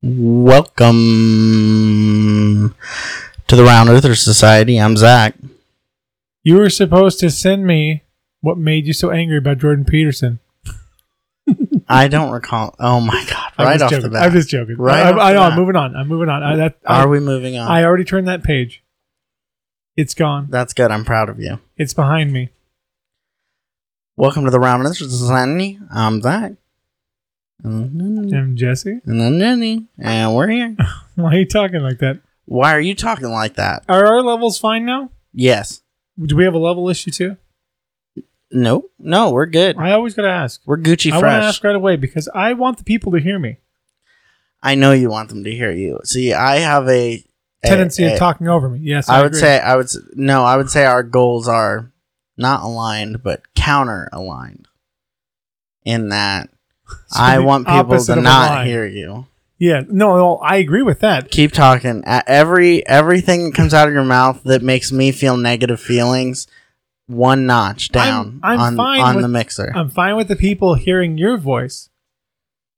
Welcome to the Round Earther Society. I'm Zach. You were supposed to send me what made you so angry about Jordan Peterson. I don't recall. Oh my god! I'm Right just off joking. the bat. I'm just joking. Right I, off I, the know. I'm bat. moving on. I'm moving on. I, that, I, Are we moving on? I already turned that page. It's gone. That's good. I'm proud of you. It's behind me. Welcome to the Round Earther Society. I'm Zach. Mm-hmm. And And Jesse, then Jenny. And we're here. why are you talking like that? Why are you talking like that? Are our levels fine now? Yes. Do we have a level issue too? Nope. No, we're good. I always gotta ask. We're Gucci I want to fresh. ask right away because I want the people to hear me. I know you want them to hear you. See, I have a a- Tendency a- of talking over me. Yes, I, I would agree. say I would s- no. I would say our goals are not aligned, but counter aligned. In that, So I want people to not hear you. Yeah, no, no, I agree with that. Keep talking. Every everything that comes out of your mouth that makes me feel negative feelings, one notch down I'm on fine on with- the mixer. I'm fine with the people hearing your voice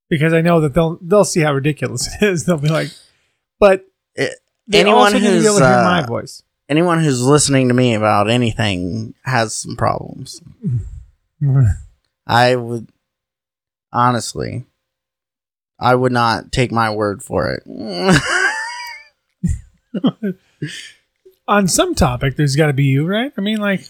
because I know that they'll they'll see how ridiculous it is. They'll be like, but It- they anyone also need to be who's, able to hear my uh, voice. Anyone who's listening to me about anything has some problems. I would honestly, I would not take my word for it. On some topic, there's got to be you, right? I mean, like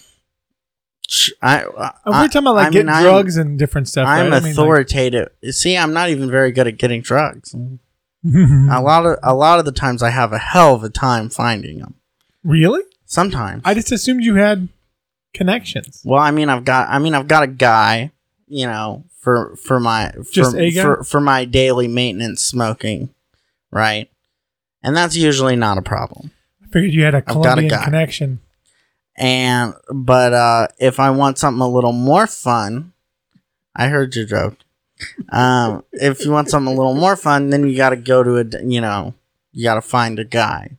I, we're I, talking about like I getting mean, I'm- drugs and different stuff. I'm right? I mean, like- authoritative. See, I'm not even very good at getting drugs. A lot of a lot of the times, I have a hell of a time finding them. really? Sometimes, I just assumed you had connections. well, I mean, I've got, I mean, I've got a guy, you know, for for my for, Just guy? for for my daily maintenance smoking, right? And that's usually not a problem. I figured you had a got a Colombian connection. And but uh if I want something a little more fun, I heard your joke. Um, if you want something a little more fun, then you got to go to a you know you got to find a guy.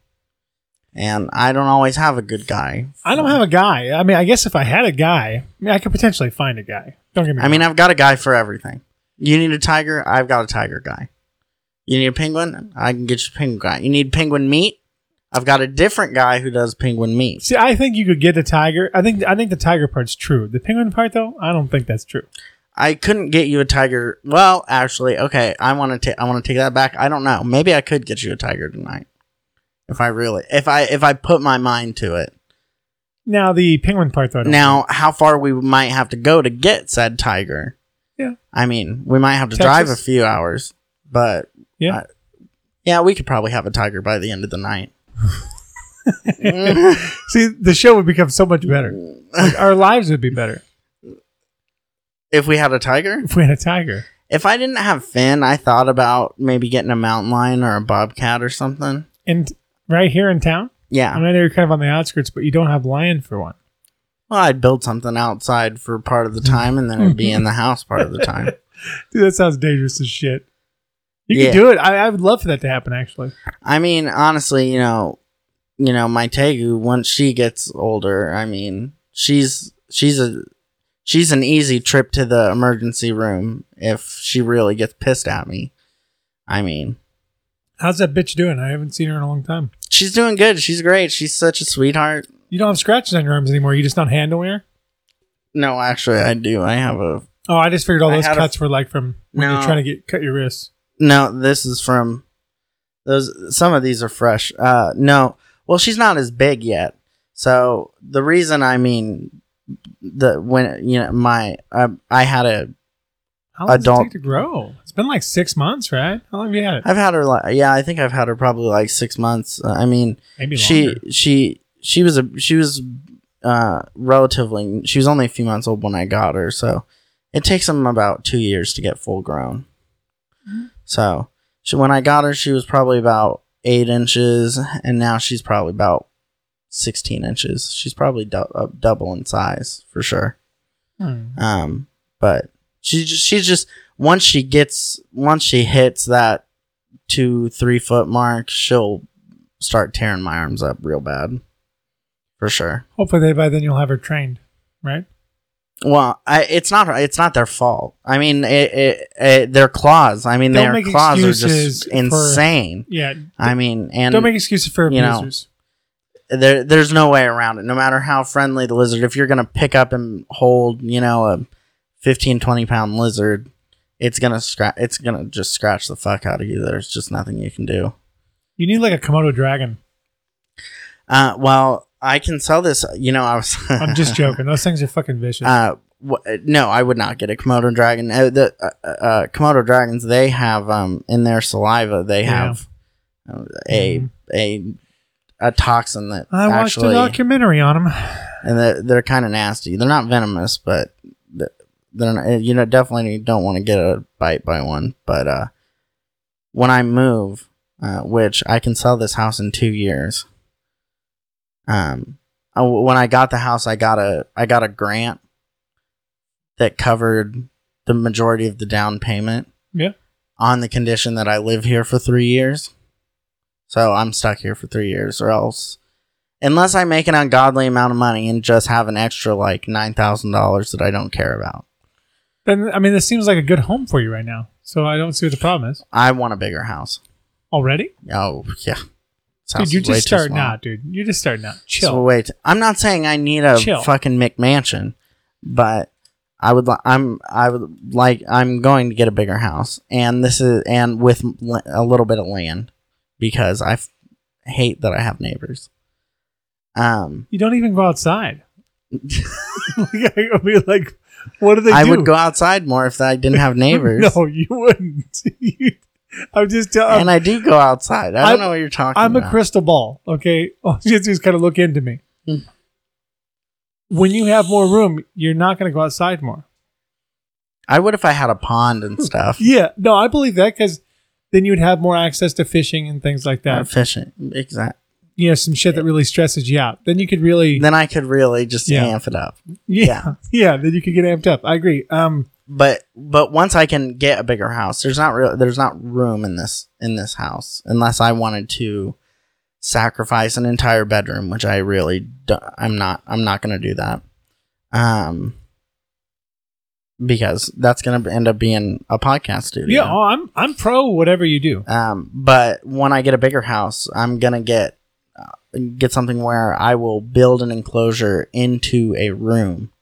And I don't always have a good guy. I don't have a guy. I mean, I guess if I had a guy, I mean, I could potentially find a guy. Don't get me. I mean. I've got a guy for everything. You need a tiger, I've got a tiger guy. You need a penguin, I can get you a penguin guy. You need penguin meat, I've got a different guy who does penguin meat. See, I think you could get a tiger. I think I think the tiger part's true. The penguin part, though, I don't think that's true. I couldn't get you a tiger. Well, actually, okay. I want to take. I want to take that back. I don't know. Maybe I could get you a tiger tonight, if I really, if I, if I put my mind to it. Now the penguin part, though. Now, how far we might have to go to get said tiger? Yeah. I mean, we might have to drive a few hours, but Yeah. I- yeah, we could probably have a tiger by the end of the night. See, the show would become so much better. Like, our lives would be better if we had a tiger, if we had a tiger. if I didn't have Finn, I thought about maybe getting a mountain lion or a bobcat or something. And right here in town, Yeah. I know you're kind of on the outskirts, but you don't have land for one. Well, I'd build something outside for part of the time, and then it'd be in the house part of the time. Dude, that sounds dangerous as shit. You Yeah. could do it. I, I would love for that to happen. Actually, I mean, honestly, you know, you know, my Tegu once she gets older, I mean, she's she's a she's an easy trip to the emergency room if she really gets pissed at me. I mean, how's that bitch doing? I haven't seen her in a long time. she's doing good. She's great. She's such a sweetheart. You don't have scratches on your arms anymore. You just don't handling her. No, actually, I do. I have a Oh, I just figured all I those had a- cuts were like from when No. you're trying to get cut your wrists. No, this is from those. Some of these are fresh. Uh, no, well, she's not as big yet. So the reason I mean the when you know my I, I had a How long does Adult- it take to grow? It's been like six months, right? How long have you had it? I've had her like yeah I think I've had her probably like six months. Uh, I mean Maybe she longer. she she was a she was uh relatively she was only a few months old when I got her so it takes them about two years to get full grown. Mm-hmm. So she, when I got her, she was probably about eight inches, and now she's probably about sixteen inches. She's probably dou- uh, double in size for sure. Hmm. Um, but she just she's just once she gets once she hits that two three foot mark, she'll start tearing my arms up real bad, for sure. Hopefully, by then you'll have her trained, right? Well, I, it's not it's not their fault. I mean, it, it, it, their claws. I mean, Don't their claws are just for- insane. Yeah. I mean, and Don't make excuses for you know, there there's no way around it no matter how friendly the lizard if you're gonna pick up and hold you know a 15 20 pound lizard it's gonna scratch it's gonna just scratch the fuck out of you there's just nothing you can do you need like a Komodo dragon. uh well i can sell this you know i was I'm just joking. Those things are fucking vicious. uh no i would not get a komodo dragon uh, the uh, uh, komodo dragons they have um in their saliva they have uh, a Mhm. a a toxin that I watched a documentary on them. and they're, they're kind of nasty. They're not venomous, but th- you know definitely don't want to get a bite by one. But uh, when I move, uh, which I can sell this house in two years. Um, I- when I got the house, I got a I got a grant that covered the majority of the down payment. Yeah. On the condition that I live here for three years. So I'm stuck here for three years, or else unless I make an ungodly amount of money and just have an extra like nine thousand dollars that I don't care about. Then I mean, this seems like a good home for you right now. So I don't see what the problem is. I want a bigger house. Already, Oh yeah, This house dude, is way just too starting small. out, dude. You're just starting out. So Chill. wait, I'm not saying I need a Chill. fucking McMansion, but I would. Li- I'm. I would like. I'm going to get a bigger house, and this is and with l- a little bit of land because I f- hate that I have neighbors. Um, You don't even go outside. Like, I mean, like, what do they do? I do? would go outside more if I didn't have neighbors. no, you wouldn't. You- I'm just telling. and I do go outside. I don't I'm- know what you're talking I'm about. a crystal ball. Okay, all you have to do is kind of look into me. Hmm. When you have more room, you're not going to go outside more. I would if I had a pond and stuff. Yeah, no, I believe that because then you'd have more access to fishing and things like that. fishing. exactly. You know, some shit that really stresses you out. Then you could really, Then I could really just Yeah. amp it up. yeah, yeah, Then you could get amped up. I agree. Um, but but once I can get a bigger house, there's not real there's not room in this in this house unless I wanted to sacrifice an entire bedroom, which I really do, I'm not I'm not going to do that. Um because that's going to end up being a podcast studio. yeah, oh, I'm I'm pro whatever you do. Um but when I get a bigger house, I'm going to get get something where I will build an enclosure into a room.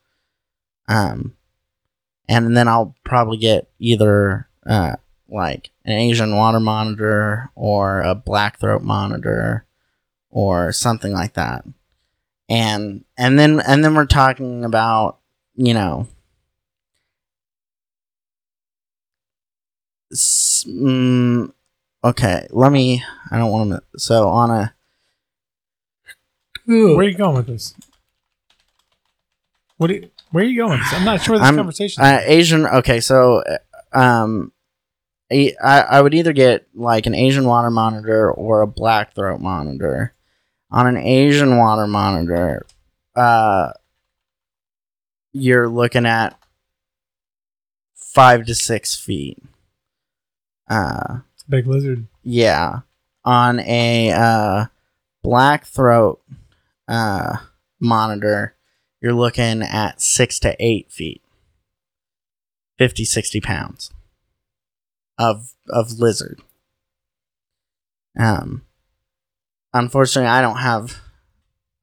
Um and then I'll probably get either uh, like an Asian water monitor or a black throat monitor or something like that. And and then and then we're talking about, you know, mm, okay, let me I don't want to so on a Where are you going with this? What? Do you, where are you going? I'm not sure this I'm- conversation. Uh, Asian. Okay, so uh, um, I I would either get like an Asian water monitor or a black throat monitor. On an Asian water monitor, uh, you're looking at five to six feet. Uh, Big lizard. yeah. On a uh, black throat uh, monitor, you're looking at six to eight feet. 50, 60 pounds of of lizard. Um, unfortunately, I don't have.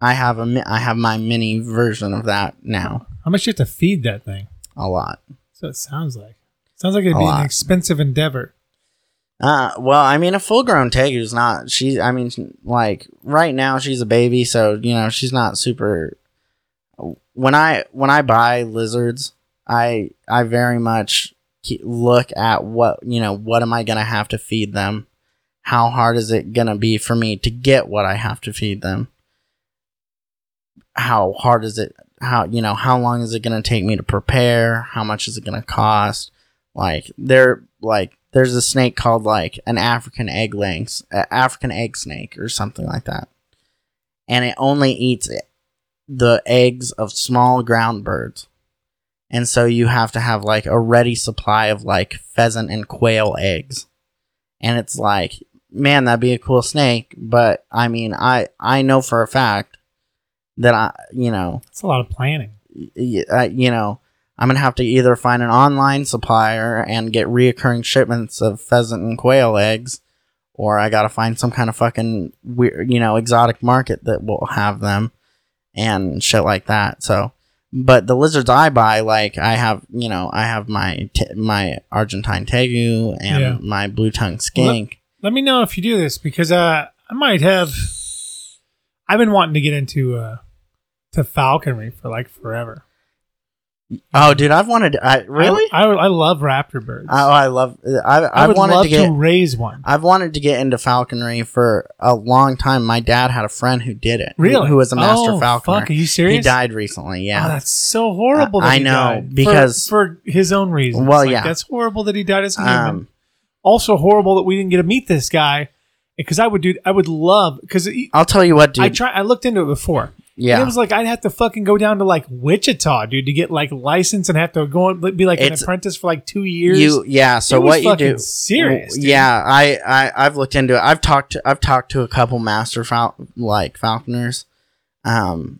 I have a mi- I have my mini version of that now. How much do you have to feed that thing? A lot. So it sounds like. Sounds like it'd A be lot. an expensive endeavor. Uh, well, I mean, a full grown tegu's not. She, I mean, like right now she's a baby, so you know she's not super. When I when I buy lizards, I I very much look at what you know. What am I gonna have to feed them? How hard is it gonna be for me to get what I have to feed them? How hard is it? How you know? How long is it gonna take me to prepare? How much is it gonna cost? Like they're like there's a snake called like an African egg lynx, uh, African egg snake or something like that, and it only eats the eggs of small ground birds, and so you have to have like a ready supply of like pheasant and quail eggs, and it's like man that'd be a cool snake, but I mean I I know for a fact that I you know It's a lot of planning. y- uh, you know, I'm gonna have to either find an online supplier and get reoccurring shipments of pheasant and quail eggs, or I gotta find some kind of fucking weird, you know, exotic market that will have them and shit like that. So, but the lizards I buy, like I have, you know, I have my t- my Argentine tegu and Yeah. my blue tongue skink. Let me know if you do this because uh, I might have. I've been wanting to get into uh, to falconry for like forever. Oh, dude, I've wanted. I really. I, I, I love raptor birds. Oh, I love. I I I've would wanted love to get. raise one. I've wanted to get into falconry for a long time. My dad had a friend who did it. who- Really? Who, was a master oh, falconer. Fuck, are you serious? he died recently. Oh, Yeah. that's so horrible. That I he know, died. For- because- for, his own reasons. Well, Like, yeah. that's horrible that he died as a human. um. also horrible that we didn't get to meet this guy because I would do. I would love because I'll tell you what, dude. I try. I looked into it before. And yeah. it was like I'd have to fucking go down to like Wichita, dude, to get like license and have to go and be like an apprentice for like two years. you yeah. So what you do? serious, dude. Yeah. I I I've looked into it. I've talked to I've talked to a couple master fal- like falconers, um,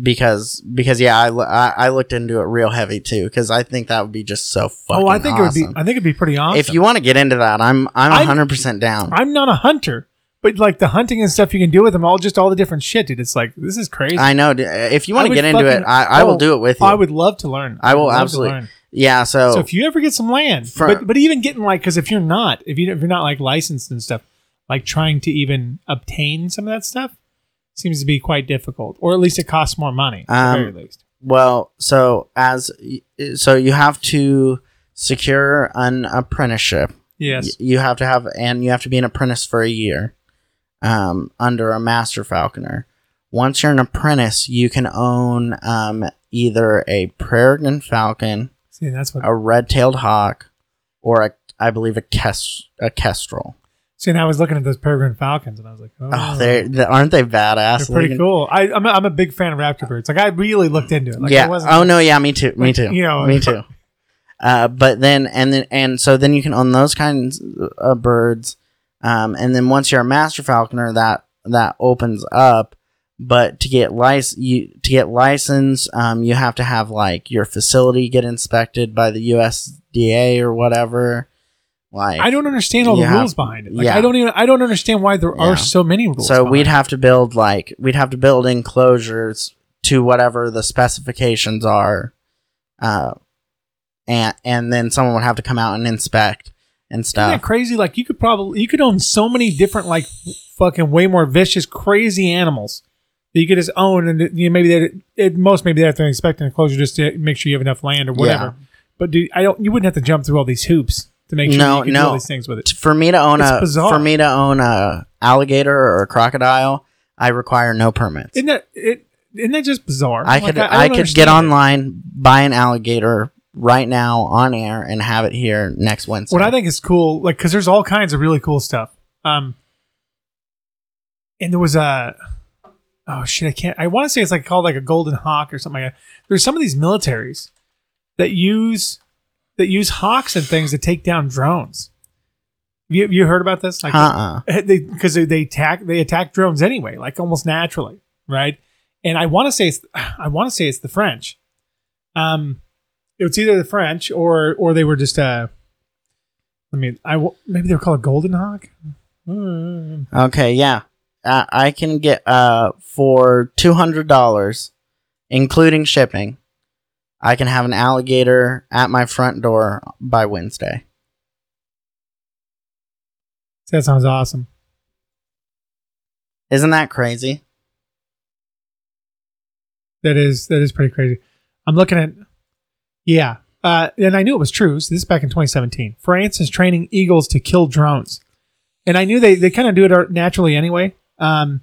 because because yeah I, I I looked into it real heavy too because I think that would be just so fucking. oh, I think it would be. I think it'd be pretty awesome. If you want to get into that, I'm I'm I'm- hundred percent down. I'm not a hunter, but like the hunting and stuff you can do with them, all just all the different shit, dude. It's like this is crazy. I know. d- If you I want to would get into it, fucking- I, I will oh, do it with you. I would love to learn. I will would love to absolutely- learn. yeah. So, So if you ever get some land, For- but but even getting like because if you're not if you if you're not like licensed and stuff, like trying to even obtain some of that stuff seems to be quite difficult, or at least it costs more money. At the Um, very least. well, so as so you have to secure an apprenticeship. Yes. Y- You have to have, and you have to be an apprentice for a year, um, under a master falconer. Once you're an apprentice, you can own um, either a peregrine falcon, See, that's what. a red-tailed hawk, or a, I believe, a kes- a kestrel. See, and I was looking at those peregrine falcons, and I was like, oh, Oh, they they- aren't they badass? they're pretty cool. I, I'm, a, I'm a big fan of raptor birds. Like I really looked into it. Like, yeah. wasn't, Oh no. Yeah. Me too. Me too. you know, me too. Uh, but then and then and so then you can own those kinds of birds, um, and then once you're a master falconer, that that opens up. But to get lic- you to get licensed, um, you have to have like your facility get inspected by the USDA or whatever. Like I don't understand all the have- rules behind it. Like yeah. I don't even I don't understand why there Yeah. are so many rules. so we'd have to build like we'd have to build enclosures to whatever the specifications are uh and and then someone would have to come out and inspect and it. Isn't that stuff crazy? Like you could probably you could own so many different like fucking way more vicious, crazy animals that you could just own, and you know, maybe they at most maybe they have to inspect an enclosure just to make sure you have enough land or whatever. But dude, I don't. You wouldn't have to jump through all these hoops to make sure No, you can do all these things with it. For me to own It's a bizarre. for me to own a alligator or a crocodile i require no permits Isn't that it? Isn't that just bizarre? i Like, could don't i, could get it. online buy an alligator right now on air and have it here next wednesday What I think is cool, like, because there's all kinds of really cool stuff. Um, and there was a, oh shit, I can't. I want to say it's like called like a golden hawk or something like that. There's some of these militaries that use that use hawks and things to take down drones. Have you, you heard about this? Like, uh-uh they because they, they attack they attack drones anyway, like almost naturally, right? And I want to say it's I want to say it's the French. Um, it was either the French or or they were just uh. I mean, I w- maybe they were called a golden hawk. Hmm. Okay, yeah. Uh, I can get uh for two hundred dollars, including shipping. I can have an alligator at my front door by Wednesday. That sounds awesome. Isn't that crazy? That is that is pretty crazy. I'm looking at, yeah, uh, and I knew it was true. So this is back in 2017. France is training eagles to kill drones, and I knew they they kind of do it naturally anyway. Um,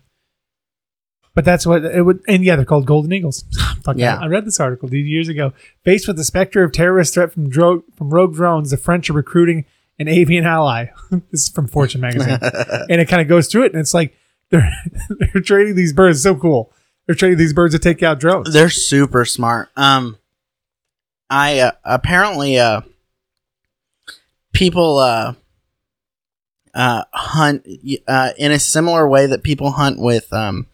but that's what it would. And yeah, they're called golden eagles. Yeah. I read this article years ago. Faced with the specter of terrorist threat from dro- from rogue drones, the French are recruiting an avian ally. this is from Fortune magazine and it kind of goes through it, and it's like they're they're training these birds. So cool. They're training these birds to take out drones. They're super smart. Um, I uh, apparently uh, people uh, uh hunt uh in a similar way that people hunt with um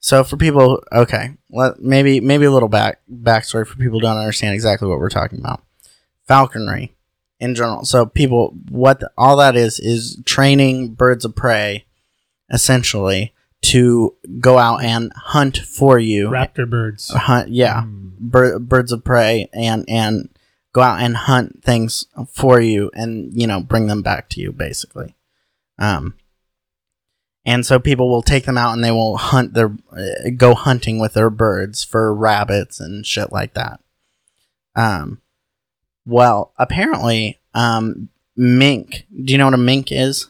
So for people, okay, let maybe maybe a little back backstory for people who don't understand exactly what we're talking about. Falconry, in general. So people, what the, all that is is training birds of prey, essentially, to go out and hunt for you. Raptor birds. Hunt, yeah, Mm. bir- birds of prey, and and go out and hunt things for you, and you know bring them back to you, basically. Um, and so people will take them out and they will hunt their uh, go hunting with their birds for rabbits and shit like that. Um, well, apparently, um, mink. Do you know what a mink is?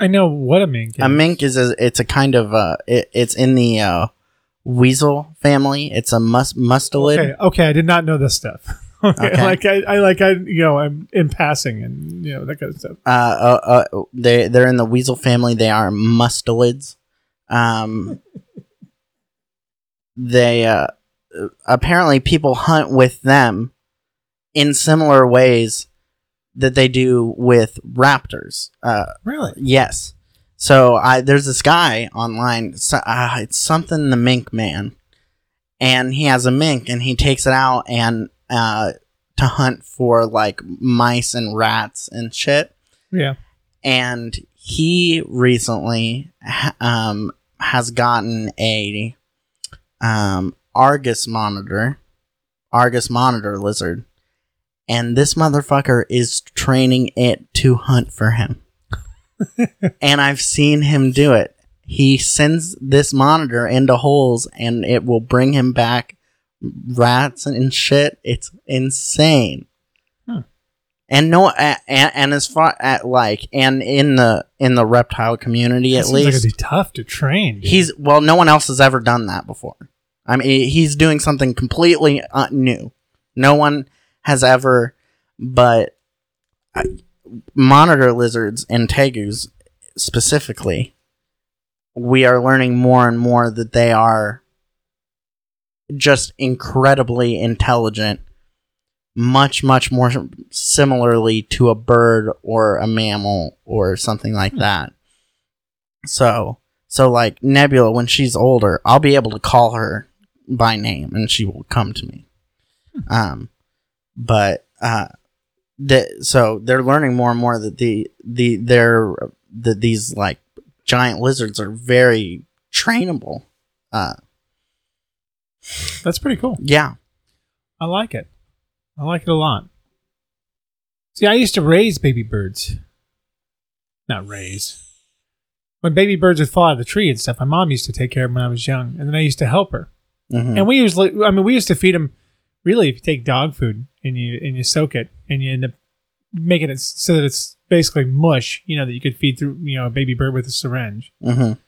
I know what a mink is. A mink is a, it's a kind of uh, it, it's in the uh, weasel family. It's a mus- mustelid. Okay, okay, I did not know this stuff. okay, Okay. like I, I like I you know I'm in passing and you know that kind of stuff. uh, uh, uh, they they're in the weasel family. They are mustelids. Um, they uh, apparently people hunt with them in similar ways that they do with raptors. Uh, Really? yes. So I there's this guy online. So, uh, it's something the Mink Man, and he has a mink, and he takes it out and uh, to hunt for like mice and rats and shit Yeah. and he recently um, has gotten a um, Argus monitor, Argus monitor lizard, and this motherfucker is training it to hunt for him. and I've seen him do it. He sends this monitor into holes, and it will bring him back rats and shit. It's insane and no and, and as far at like and in the in the reptile community That at seems like least it'd be tough to train. dude. he's well no one else has ever done that before i mean he's doing something completely uh, new no one has ever but monitor lizards and tegus specifically we are learning more and more that they are just incredibly intelligent much much more similarly to a bird or a mammal or something like that. So so like nebula when she's older i'll be able to call her by name and she will come to me. Um but uh the, so they're learning more and more that the the they're that these like giant lizards are very trainable uh That's pretty cool. yeah I like it. I like it a lot. See, I used to raise baby birds. Not raise. When baby birds would fall out of the tree and stuff, my mom used to take care of them when I was young, and then I used to help her. Mhm. And we usually, I mean, we used to feed them. Really, if you take dog food and you and you soak it and you end up making it so that it's basically mush, you know, that you could feed through, you know, a baby bird with a syringe. Mhm.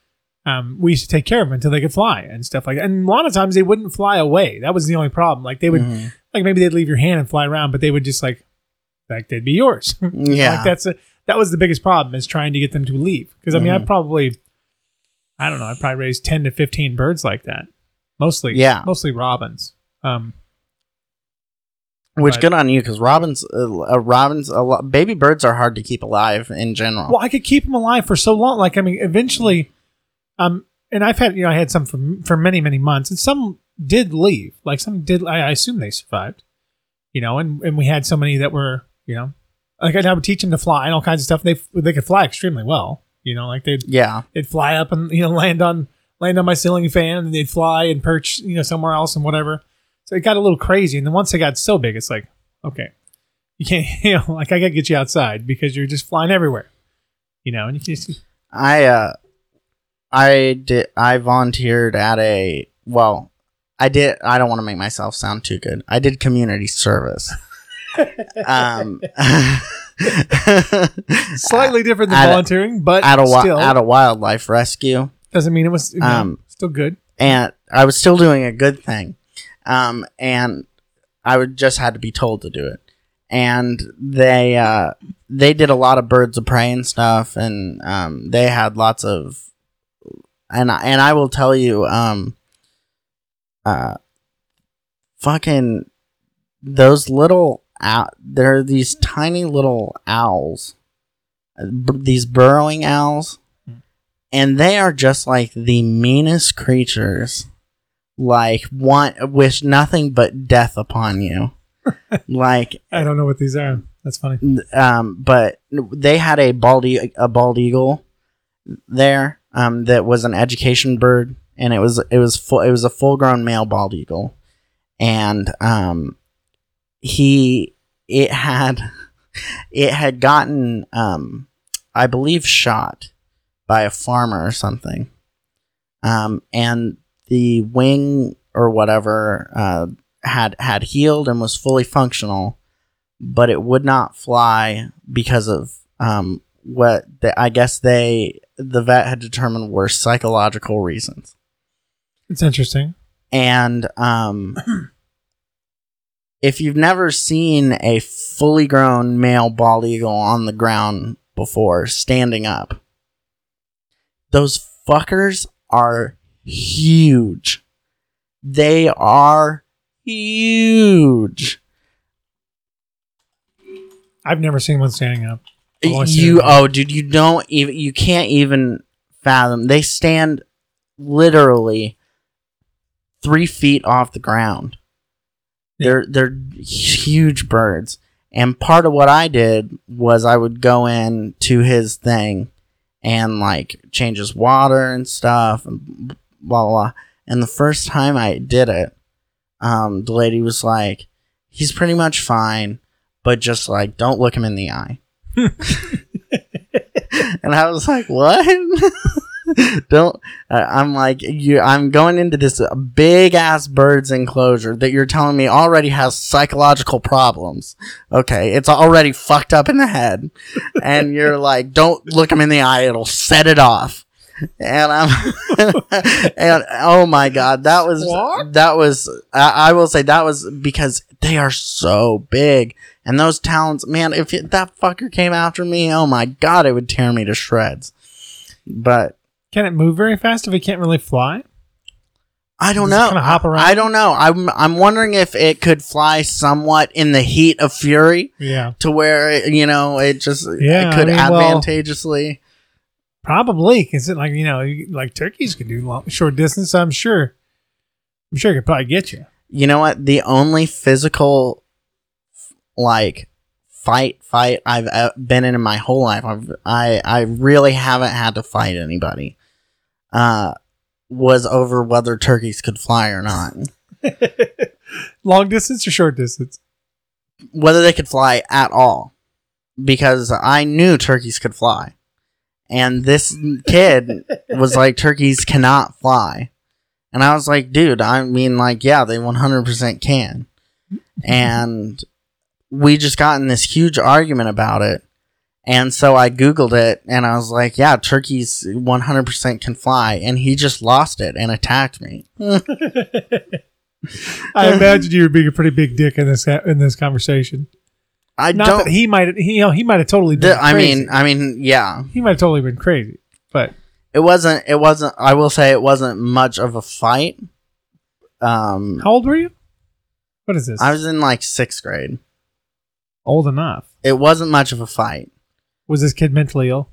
Um, we used to take care of them until they could fly and stuff like that. And a lot of times they wouldn't fly away. That was the only problem. Like they would, Mhm. like maybe they'd leave your hand and fly around, but they would just like, like they'd be yours. yeah like that's a, that was the biggest problem is trying to get them to leave. Because I mean, I Mhm. probably, I don't know, I probably raised ten to fifteen birds like that. Mostly, Yeah. mostly robins. Um, Which But- good on you because robins, uh, uh, robins, a lot, baby birds are hard to keep alive in general. well, I could keep them alive for so long. Like I mean, eventually, um, and I've had you know I had some for for many many months, and some did leave. Like some did. I, I assume they survived. You know, and and we had so many that were you know, like I would teach them to fly and all kinds of stuff. They they could fly extremely well. You know, like they'd Yeah, they'd fly up and you know land on land on my ceiling fan, and they'd fly and perch you know somewhere else and whatever. So it got a little crazy, and then once they got so big, it's like okay, you can't you know like I gotta get you outside because you're just flying everywhere. You know, and you can just I uh, I did. I volunteered at a well. I did. I don't want to make myself sound too good. I did community service. um, slightly different than At a- volunteering, but at a still at a wildlife rescue. doesn't mean it was Um, still good. and I was still doing a good thing. Um, and I would just had to be told to do it. And they uh, they did a lot of birds of prey and stuff, and um, they had lots of, and I- and I will tell you, um, uh, fucking those little ow- there are these tiny little owls, b- these burrowing owls. and they are just like the meanest creatures. Like want wish nothing but death upon you. like I don't know what these are. That's funny. um, but they had a bald e- a bald eagle there um, that was an education bird, and it was it was full it was a full grown male bald eagle, and um, he it had it had gotten um, I believe shot by a farmer or something, um, and the wing or whatever uh, had had healed and was fully functional but it would not fly because of um, what the, I guess they the vet had determined were psychological reasons. It's interesting. And um, if you've never seen a fully grown male bald eagle on the ground before, standing up, those fuckers are huge. They are huge. I've never seen one standing up. I've only seen you oh dude you don't even you can't even fathom they stand literally three feet off the ground they're they're huge birds and part of what i did was i would go in to his thing and like change his water and stuff and blah blah blah and the first time i did it um the lady was like he's pretty much fine but just like don't look him in the eye and I was like, "What? Don't." Uh, I'm like, "You." I'm going into this big ass birds enclosure that you're telling me already has psychological problems. Okay, it's already fucked up in the head, and you're like, "Don't look him in the eye; it'll set it off." And I'm, and oh my god, that was What? that was. I, I will say that was because they are so big. And those talons, man, if it, that fucker came after me, oh my god, it would tear me to shreds. But Can it move very fast if it can't really fly? I don't Does know. kinda hop around? I don't know. I'm I'm wondering if it could fly somewhat in the heat of fury Yeah, to where it, you know it just Yeah, it could I mean, well- advantageously. Probably. Because like you know, like turkeys can do long, short distance. I'm sure. I'm sure it could probably get you. You know what? The only physical like fight fight I've uh, been in in my whole life. I've, I I really haven't had to fight anybody. Uh, was over whether turkeys could fly or not. Long distance or short distance? whether they could fly at all because I knew turkeys could fly. And this kid was like, turkeys cannot fly. And I was like, dude, I mean, like, yeah, they 100% can. And we just got in this huge argument about it. And so I Googled it and I was like, yeah, turkeys 100% can fly. And he just lost it and attacked me. I imagine you were being a pretty big dick in this in this conversation. I Not don't. that he might, he, you know, he might have totally been. th- I mean, I mean, yeah. he might have totally been crazy. But it wasn't it wasn't i will say it wasn't much of a fight um how old were you? What is this? i was in like sixth grade old enough. it wasn't much of a fight Was this kid mentally ill?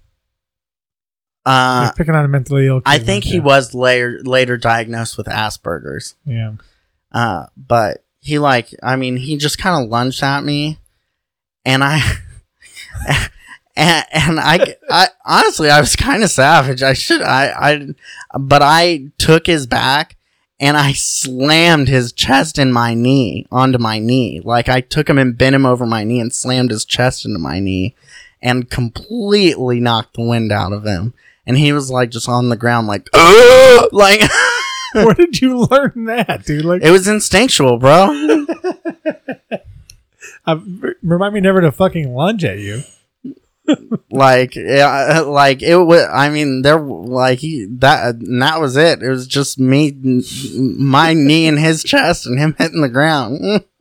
uh picking on a mentally ill. Kid i think he was later later diagnosed with asperger's. Yeah. uh but he like i mean he just kind of lunged at me and i and, and I, I honestly i was kind of savage i should i i but i took his back and i slammed his chest in my knee onto my knee like i took him and bent him over my knee and slammed his chest into my knee and completely knocked the wind out of him and he was like just on the ground like "Ugh!" like Where did you learn that, dude? Like, it was instinctual bro uh, remind me never to fucking lunge at you. like yeah, like it was i mean there like he that and that was it it was just me my knee in his chest and him hitting the ground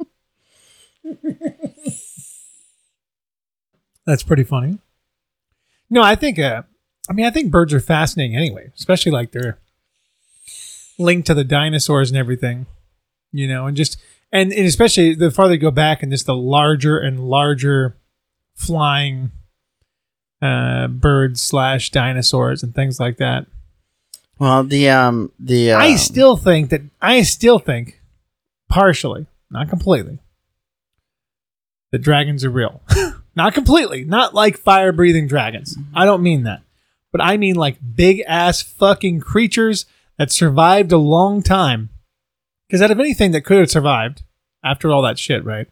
That's pretty funny. No, I think. Uh, I mean, I think birds are fascinating anyway, especially like they're linked to the dinosaurs and everything. You know, and just and, and especially the farther you go back, and just the larger and larger flying uh, birds slash dinosaurs and things like that. Well, the um the uh, I still think that I still think, partially, not completely, that dragons are real. not completely, not like fire breathing dragons. I don't mean that, but I mean like big ass fucking creatures that survived a long time. Because out of anything that could have survived after all that shit, right?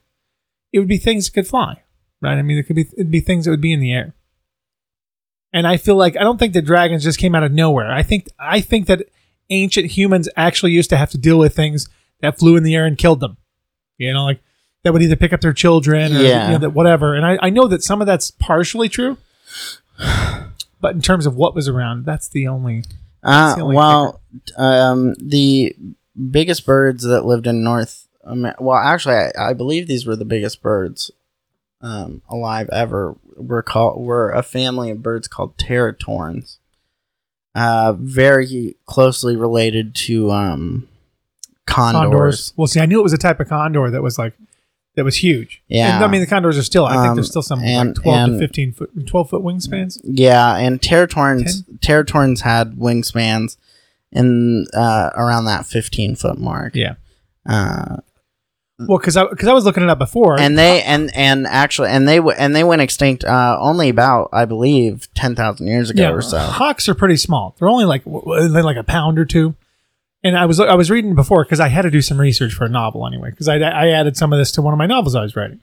It would be things that could fly, right? I mean, it could be it'd be things that would be in the air. And I feel like I don't think that dragons just came out of nowhere. I think I think that ancient humans actually used to have to deal with things that flew in the air and killed them. You know, like that would either pick up their children or Yeah. you know, that whatever. And I, I know that some of that's partially true. But in terms of what was around, that's the only Uh, the only well, um, the biggest birds that lived in North. Amer- well, actually, I, I believe these were the biggest birds um, alive ever. Were called were a family of birds called teratorns. Uh, very closely related to um, condors. Well, see, I knew it was a type of condor that was like that was huge. Yeah. And, I mean, the condors are still. I think Um, there's still some and- like 12 to 15 foot, 12 foot wingspans. Yeah, and teratorns teratorns had wingspans in uh, around that fifteen foot mark. Yeah. Uh, Well, because I because I was looking it up before, and they and and actually and they w- and they went extinct uh, only about I believe ten thousand years ago yeah, or so. hawks are pretty small. They're only like they're like a pound or two. And I was I was reading before because I had to do some research for a novel anyway because I I added some of this to one of my novels I was writing.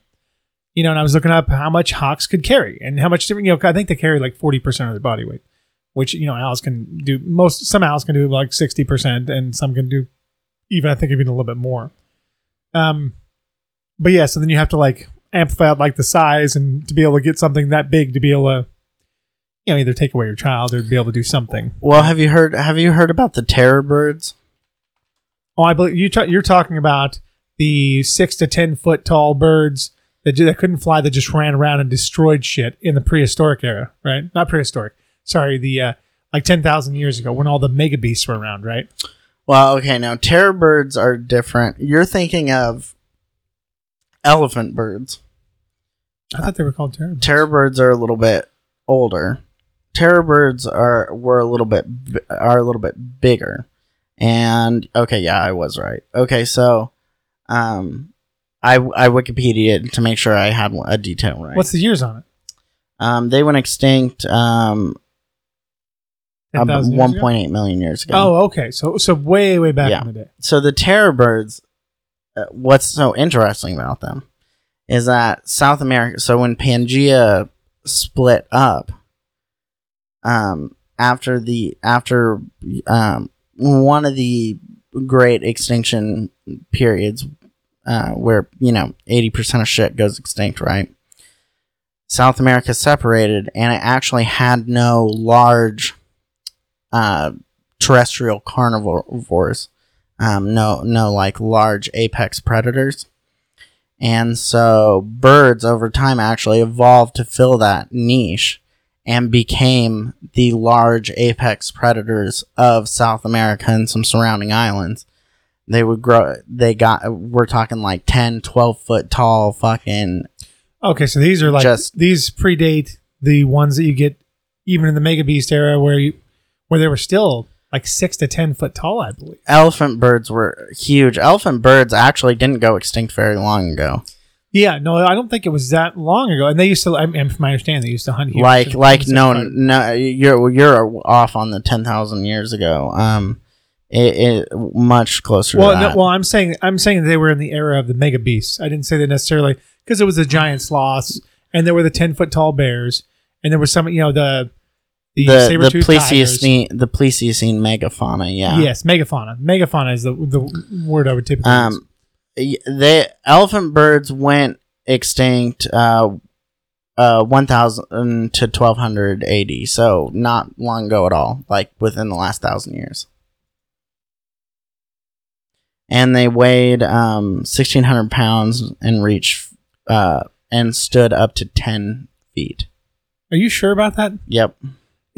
You know, and I was looking up how much hawks could carry and how much different. You know, I think they carry like forty percent of their body weight, which you know owls can do. Most some owls can do like sixty percent, and some can do even I think even a little bit more. Um, but yeah, so then you have to like amplify out like the size and to be able to get something that big to be able to, you know, either take away your child or be able to do something. Well, have you heard have you heard about the terror birds? Oh, I believe you. T- you're talking about the six to ten foot tall birds that that couldn't fly that just ran around and destroyed shit in the prehistoric era, right? Not prehistoric. Sorry, the uh, like ten thousand years ago when all the mega beasts were around, right? Well, okay, now terror birds are different. You're thinking of elephant birds. I thought they were called terrible. Terror birds are a little bit older. Terror birds are were a little bit are a little bit bigger. And okay, yeah, I was right. Okay, so um I I Wikipedia to make sure I had a detail right. What's the years on it? um they went extinct um 10,000 years ago? 1.8 million years ago. Oh, okay. So so way way back Yeah. in the day. so the terror birds uh, what's so interesting about them is that south america so when pangea split up um after the after um one of the great extinction periods uh where you know 80% of shit goes extinct right south america separated and it actually had no large uh terrestrial carnivores um, no no like large apex predators. And so birds over time actually evolved to fill that niche and became the large apex predators of south america and some surrounding islands. They would grow they got we're talking like 10 12 foot tall fucking Okay, so these are like Just- these predate the ones that you get even in the Mega Beast era where you where they were still like six to ten foot tall, I believe. elephant birds were huge elephant birds actually didn't go extinct very long ago Yeah, no, I don't think it was that long ago. And they used to, I mean, from my understanding, they used to hunt here. like like no no you're you're off on the 10,000 years ago um it, it much closer Well, to no, well, I'm saying I'm saying they were in the era of the mega beasts. I didn't say that necessarily because it was the giant sloths and there were the ten foot tall bears and there was some, you know, the the, the the saber-toothed. Pleistocene the Pleistocene megafauna yeah Yes, megafauna. Megafauna is the the word I would typically use. um y- the elephant birds went extinct uh uh 1000 to 1280, so not long ago at all like within the last 1000 years and they weighed um 1600 pounds and reached uh and stood up to 10 feet Are you sure about that? yep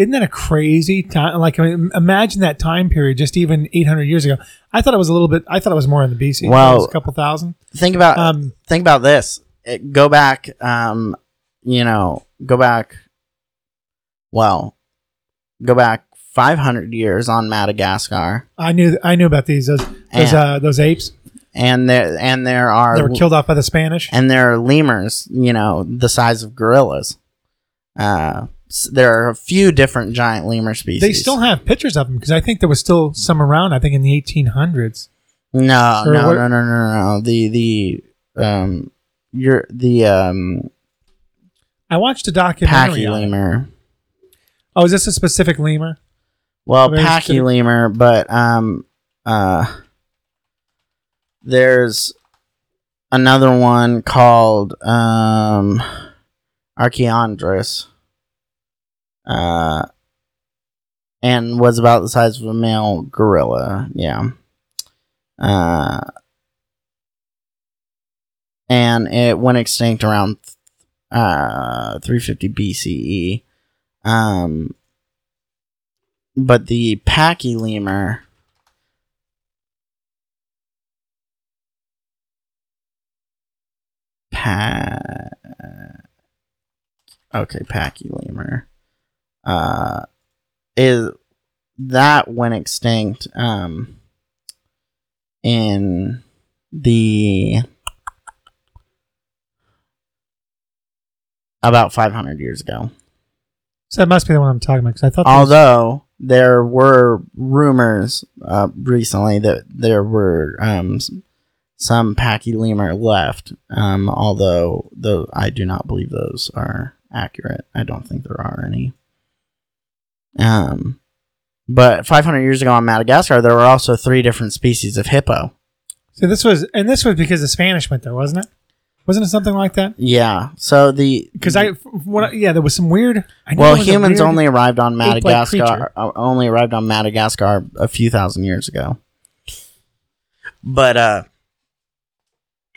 Isn't that a crazy time? Like, I mean, imagine that time period, just even 800 years ago. I thought it was a little bit. I thought it was more in the BC. I thought it Well- was a couple thousand. think about Um, think about this. It, go back, um, you know, go back Well, go back 500 years on Madagascar, I knew I knew about these those those, uh, those apes and there and there are they were killed off by the Spanish. and there are lemurs, you know, the size of gorillas. Uh, there are a few different giant lemur species. They still have pictures of them because I think there was still some around. I think in the 1800s. no, no, what- no, no, no, no. The the um, you're the um, I watched a documentary. Pachylemur. Oh, is this a specific lemur? Well, packy specific. lemur, but um, uh, there's another one called um, Archaeoindris, uh, and was about the size of a male gorilla. Yeah. Uh, and it went extinct around uh 350 BCE. Um, but the Pachylemur pa okay Pachylemur uh is that went extinct um in the about 500 years ago So that must be the one I'm talking about. Because I thought. although there were rumors uh, recently that there were um, some Pachylemur left um, although though i do not believe those are accurate i don't think there are any um, but 500 years ago on madagascar there were also three different species of hippo so this was, and this was because the Spanish went there, wasn't it? Wasn't it something like that? yeah so the Because I, what, yeah, there was some weird. Well there was a humans weird- only arrived on madagascar uh, only arrived on madagascar a few thousand years ago but uh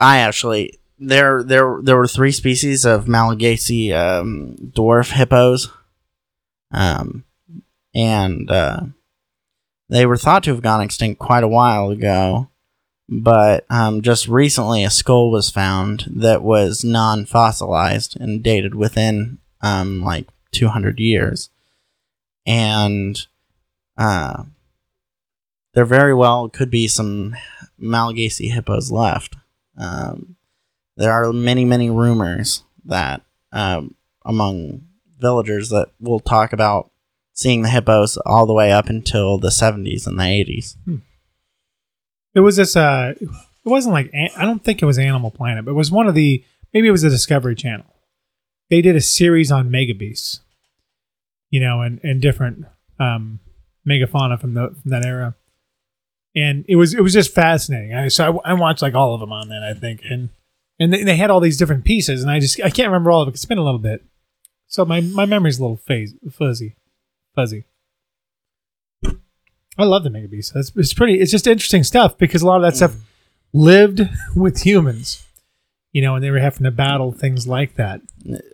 i actually there there there were three species of malagasy um dwarf hippos um and uh they were thought to have gone extinct quite a while ago but um, just recently a skull was found that was non-fossilized and dated within um, like 200 years. And uh, there very well could be some malagasy hippos left. Um, there are many many rumors that um, among villagers that we'll talk about seeing the hippos all the way up until the 70s and the 80s It was this. Uh, it wasn't like I don't think it was Animal Planet, but it was one of the. Maybe it was the Discovery Channel. They did a series on megabeasts, you know, and and different um, megafauna from the from that era, and it was it was just fascinating. I, so I, I watched like all of them on that, I think, and and they, they had all these different pieces, and I just I can't remember all of it. It's been a little bit, so my my memory's a little phase, fuzzy, fuzzy. I love the Mega Beast. It's, it's pretty. It's just interesting stuff because a lot of that stuff lived with humans, you know, and they were having to battle things like that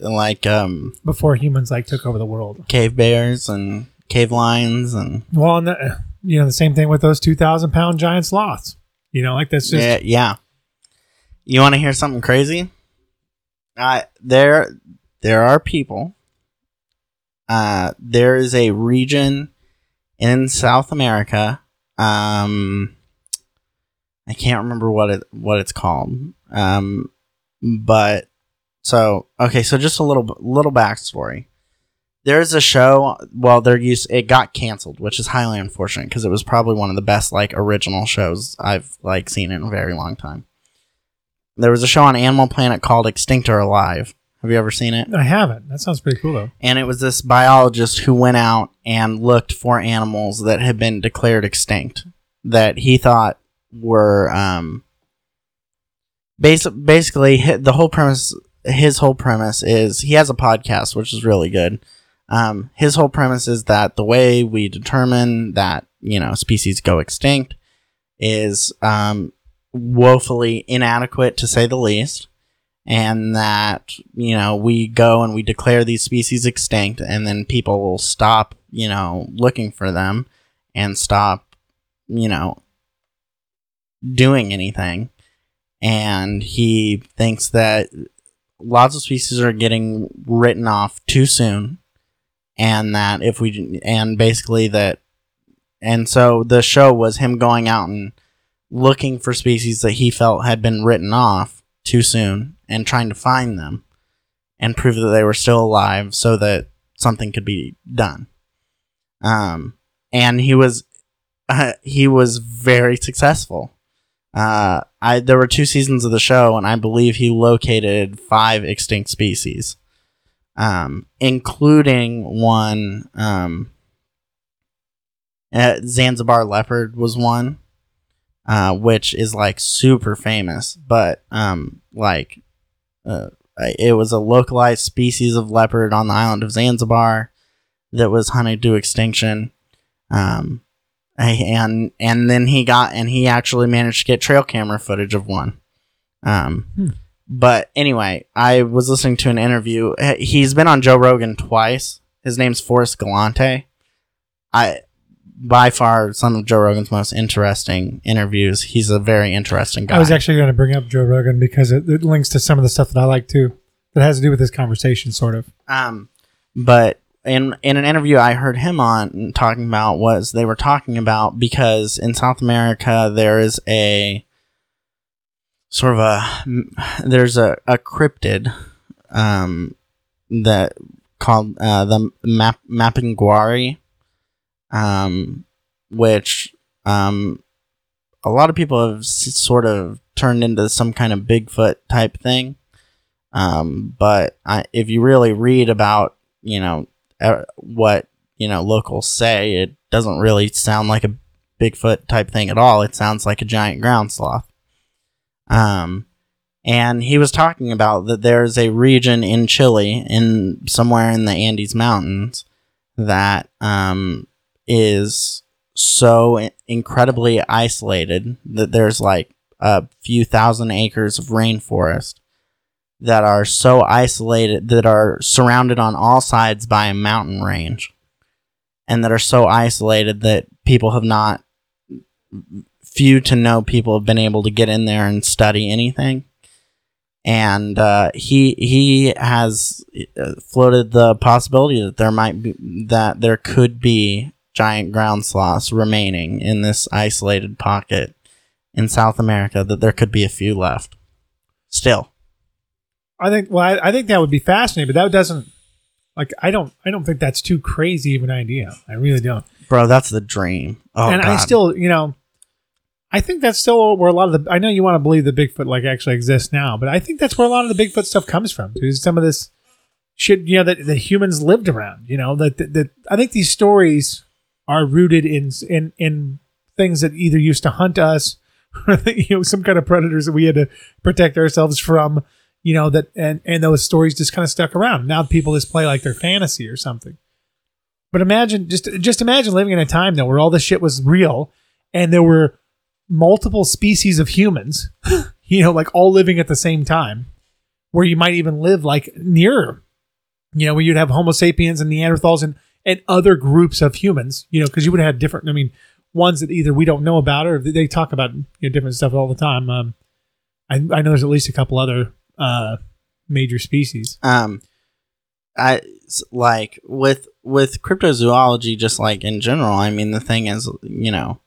like um, before humans like took over the world. cave bears and cave lions and Well, and the, you know the same thing with those two thousand pound giant sloths. You know, like that's just yeah, yeah. You want to hear something crazy? Uh, there, there are people. Uh, there is a region in South America. Um, I can't remember what it what it's called. Um, but so okay, so just a little little backstory. There's a show. Well, they're used. It got canceled, which is highly unfortunate because it was probably one of the best like original shows I've like seen in a very long time. There was a show on Animal Planet called Extinct or Alive. Have you ever seen it? I haven't. That sounds pretty cool though. and it was this biologist who went out and looked for animals that had been declared extinct that he thought were um basi- basically the whole premise his whole premise is he has a podcast which is really good um his whole premise is that the way we determine that you know species go extinct is um woefully inadequate to say the least and that you know we go and we declare these species extinct and then people will stop you know looking for them and stop you know doing anything. And he thinks that lots of species are getting written off too soon, and that if we and basically that, and so the show was him going out and looking for species that he felt had been written off too soon and trying to find them and prove that they were still alive so that something could be done. Um, and he was uh, he was very successful. Uh, I there were two seasons of the show, and I believe he located five extinct species, um, including one. Um, uh, Zanzibar leopard was one, uh, which is like super famous, but um, like, uh, it was a localized species of leopard on the island of Zanzibar that was hunted to extinction. Um, and and then he got and he actually managed to get trail camera footage of one. Um, Hmm. but anyway, I was listening to an interview. He's been on Joe Rogan twice. His name's Forrest Galante. I by far some of Joe Rogan's most interesting interviews. He's a very interesting guy. I was actually going to bring up Joe Rogan because it, it links to some of the stuff that I like too, that has to do with this conversation, sort of. Um, but in in an interview I heard him on talking about was they were talking about because in South America there is a sort of a there's a, a cryptid um that called uh, the map Mapinguari um which um a lot of people have sort of turned into some kind of Bigfoot type thing um, but I, if you really read about, you know, uh, what, you know, locals say, it doesn't really sound like a Bigfoot type thing at all. It sounds like a giant ground sloth. Um, and he was talking about that there's a region in Chile, in somewhere in the Andes Mountains, that um, is so incredibly isolated that there's like a few thousand acres of rainforest that are so isolated that are surrounded on all sides by a mountain range and that are so isolated that people have not few to no people have been able to get in there and study anything. And uh, he he has uh, floated the possibility that there might be that there could be giant ground sloths remaining in this isolated pocket in South America that there could be a few left still I think. Well, I, I think that would be fascinating, but that doesn't. Like, I don't. I don't think that's too crazy of an idea. I really don't. Bro, that's the dream. Oh, and I still, you know, I think that's still where a lot of the. I know you want to believe that Bigfoot like actually exists now, but I think that's where a lot of the Bigfoot stuff comes from. Is some of this shit, you know, that the humans lived around. You know, that, that I think these stories are rooted in in in things that either used to hunt us, or you know, some kind of predators that we had to protect ourselves from. You know that, and and those stories just kind of stuck around. Now people just play like they're fantasy or something. But imagine just just imagine living in a time though where all this shit was real and there were multiple species of humans, you know, like all living at the same time, where you might even live like near, you know, where you'd have Homo sapiens and Neanderthals and and other groups of humans, you know, because you would have had different. I mean, ones that either we don't know about or they talk about you know different stuff all the time. Um, I I know there's at least a couple other uh major species. um i like with with cryptozoology just like in general i mean the thing is you know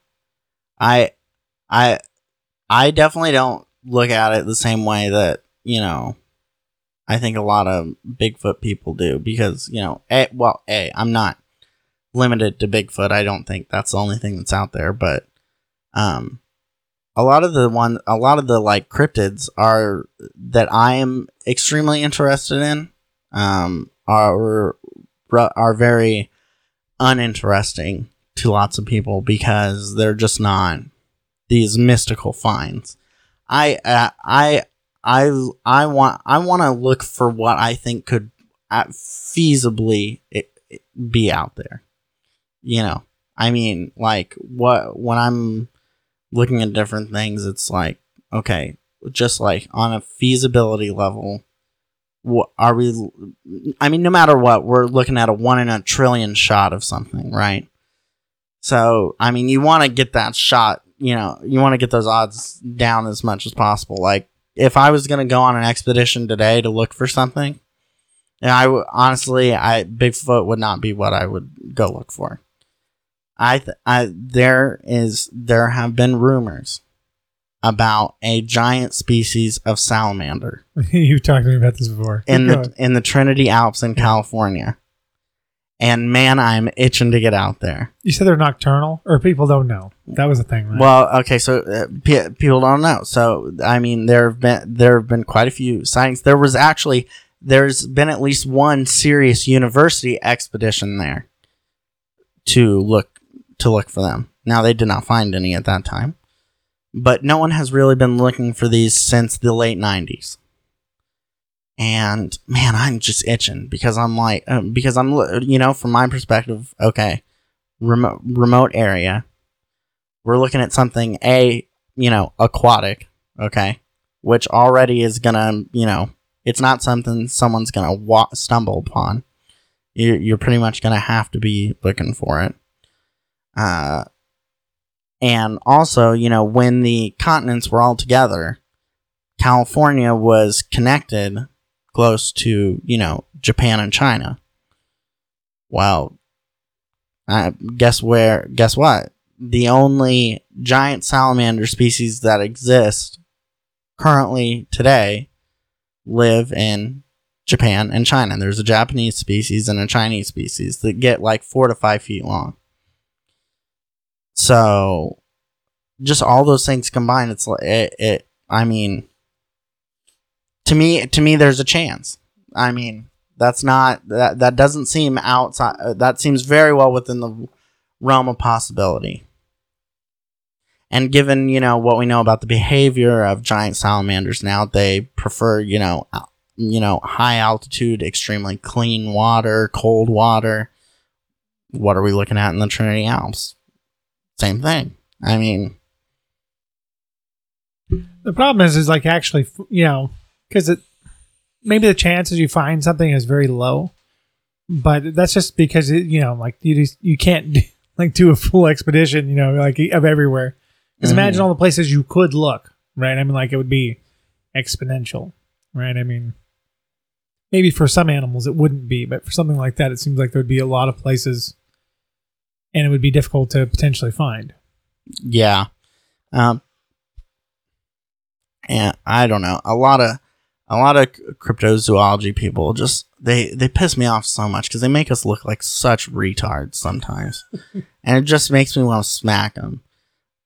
i i i definitely don't look at it the same way that you know i think a lot of bigfoot people do because you know a well a i'm not limited to bigfoot i don't think that's the only thing that's out there but um a lot of the one a lot of the like cryptids are that I am extremely interested in um are are very uninteresting to lots of people because they're just not these mystical finds. I uh, I I I want I want to look for what I think could uh, feasibly it, it be out there. You know, I mean, like what when I'm looking at different things, it's like okay, just like on a feasibility level, what are we? I mean, no matter what, we're looking at a one in a trillion shot of something, right? So, I mean, you want to get that shot. You know, you want to get those odds down as much as possible. Like, if I was gonna go on an expedition today to look for something, and I w- honestly, I Bigfoot would not be what I would go look for. I, th- I there is there have been rumors about a giant species of salamander You've talked to me about this before. in Keep the going. in the Trinity Alps in California. And man, I'm itching to get out there. you said they're nocturnal, or people don't know. That was a thing, right? Well, okay, so uh, pe people don't know. So I mean, there have been there have been quite a few sightings. There was actually there's been at least one serious university expedition there to look to look for them. Now they did not find any at that time, but no one has really been looking for these since the late '90s. And man, I'm just itching because I'm like um, because I'm you know from my perspective, okay, remote remote area we're looking at something a you know aquatic okay which already is gonna you know it's not something someone's gonna wa- stumble upon. You're, you're pretty much gonna have to be looking for it. Uh and also you know when the continents were all together california was connected close to you know japan and china well uh, guess where guess what the only giant salamander species that exist currently today live in Japan and China. There's a Japanese species and a Chinese species that get like four to five feet long. So, just all those things combined, it's like it. it I mean, to me, to me, there's a chance. I mean, that's not that that doesn't seem outside. uh, That seems very well within the realm of possibility. And given, you know, what we know about the behavior of giant salamanders now, they prefer, you know, you know, high altitude, extremely clean water, cold water. What are we looking at in the Trinity Alps? Same thing. I mean, the problem is, is like actually, you know, because it maybe the chances you find something is very low, but that's just because it, you know, like you just you can't like do a full expedition, you know, like of everywhere. Because Mhm. imagine all the places you could look, right? I mean, like it would be exponential, right? I mean, maybe for some animals it wouldn't be, but for something like that, it seems like there would be a lot of places, and it would be difficult to potentially find. Yeah. Um and I don't know. A lot of a lot of cryptozoology people just they they piss me off so much cuz they make us look like such retards sometimes. and it just makes me want to smack them.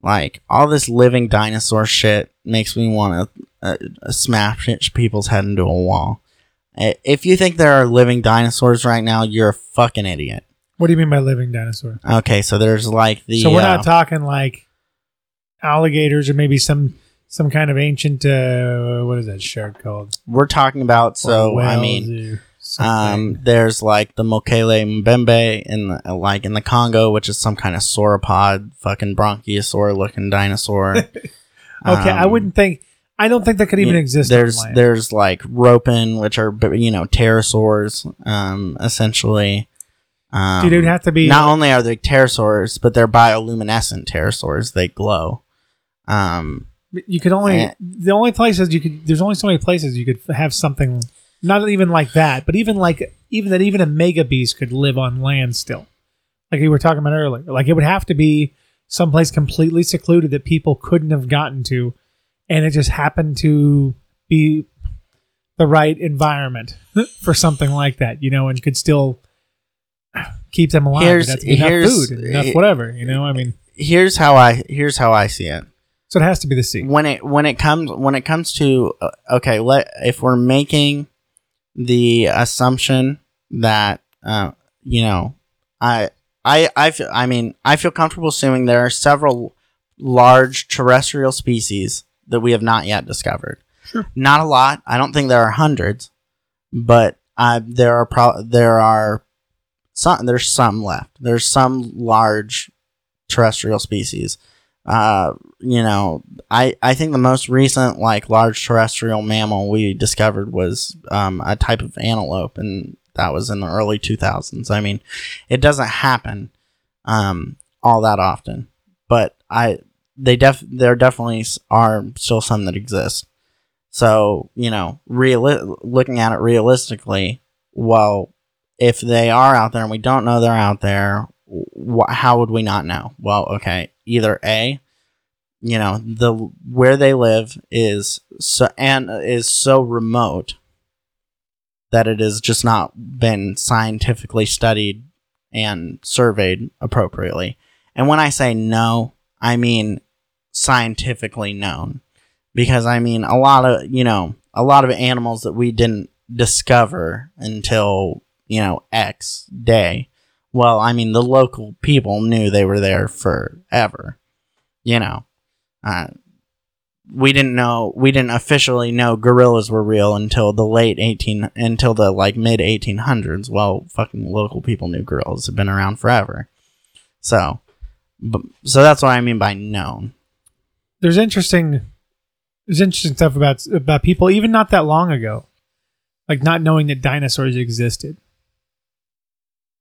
Like all this living dinosaur shit makes me want to uh, uh, smash people's head into a wall. If you think there are living dinosaurs right now, you're a fucking idiot. What do you mean by living dinosaur? Okay, so there's like the so we're uh, not talking like alligators or maybe some some kind of ancient uh what is that shark called? we're talking about so I mean. Um, there's like the Mokele Mbembe in the, like in the Congo, which is some kind of sauropod, fucking bronchiosaur looking dinosaur. okay, I Um, wouldn't think. I don't think that could even yeah, exist. There's there's like ropen, which are you know pterosaurs, um, essentially. Um, Dude, it would have to be. not only are they pterosaurs, but they're bioluminescent pterosaurs. They glow. Um, you could only Eh. the only places you could. There's only so many places you could have something. Not even like that, but even like even that even a mega beast could live on land still. Like we were talking about earlier. Like it would have to be someplace completely secluded that people couldn't have gotten to, and it just happened to be the right environment for something like that, you know, and could still keep them alive. Here's- That's enough here's- food, enough whatever, you know. I mean, here's how I here's how I see it. So it has to be the sea. when it when it comes when it comes to uh, okay let if we're making the assumption that uh, you know I I I feel, I mean I feel comfortable assuming there are several large terrestrial species that we have not yet discovered. Sure. Not a lot. I don't think there are hundreds, but uh, there are pro- there are some there's some left. There's some large terrestrial species. Uh, you know, I I think the most recent like large terrestrial mammal we discovered was um, a type of antelope, and that was in the early 2000s. I mean, it doesn't happen um, all that often, but I they def there definitely are still some that exist. So, you know, reali- looking at it realistically, well, if they are out there and we don't know they're out there, wh- how would we not know? Well, okay, either A, you know, the where they live is so and is so remote that it has just not been scientifically studied and surveyed appropriately. And when I say no, I mean scientifically known. Because I mean a lot of, you know, a lot of animals that we didn't discover until, you know, X day. Well, I mean the local people knew they were there forever. You know. Uh, we didn't know we didn't officially know gorillas were real until the late 18 until the like mid 1800s well fucking local people knew gorillas have been around forever so so that's what i mean by known There's interesting there's interesting stuff about about people even not that long ago. Like not knowing that dinosaurs existed.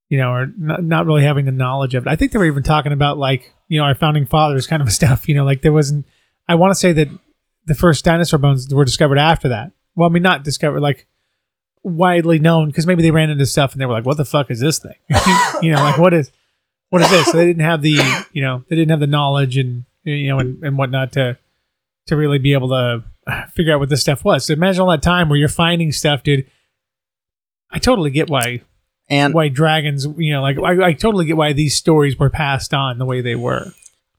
You know, or not, not really having the knowledge of it. I think they were even talking about like, you know, our founding fathers kind of stuff, you know, like there wasn't I want to say that the first dinosaur bones were discovered after that. Well, I mean, not discovered, like widely known, because maybe they ran into stuff and they were like, "What the fuck is this thing?" you know, like what is what is this? So they didn't have the you know they didn't have the knowledge and you know and, and whatnot to to really be able to figure out what this stuff was. So imagine all that time where you're finding stuff, dude. I totally get why and why dragons, you know, like I, I totally get why these stories were passed on the way they were.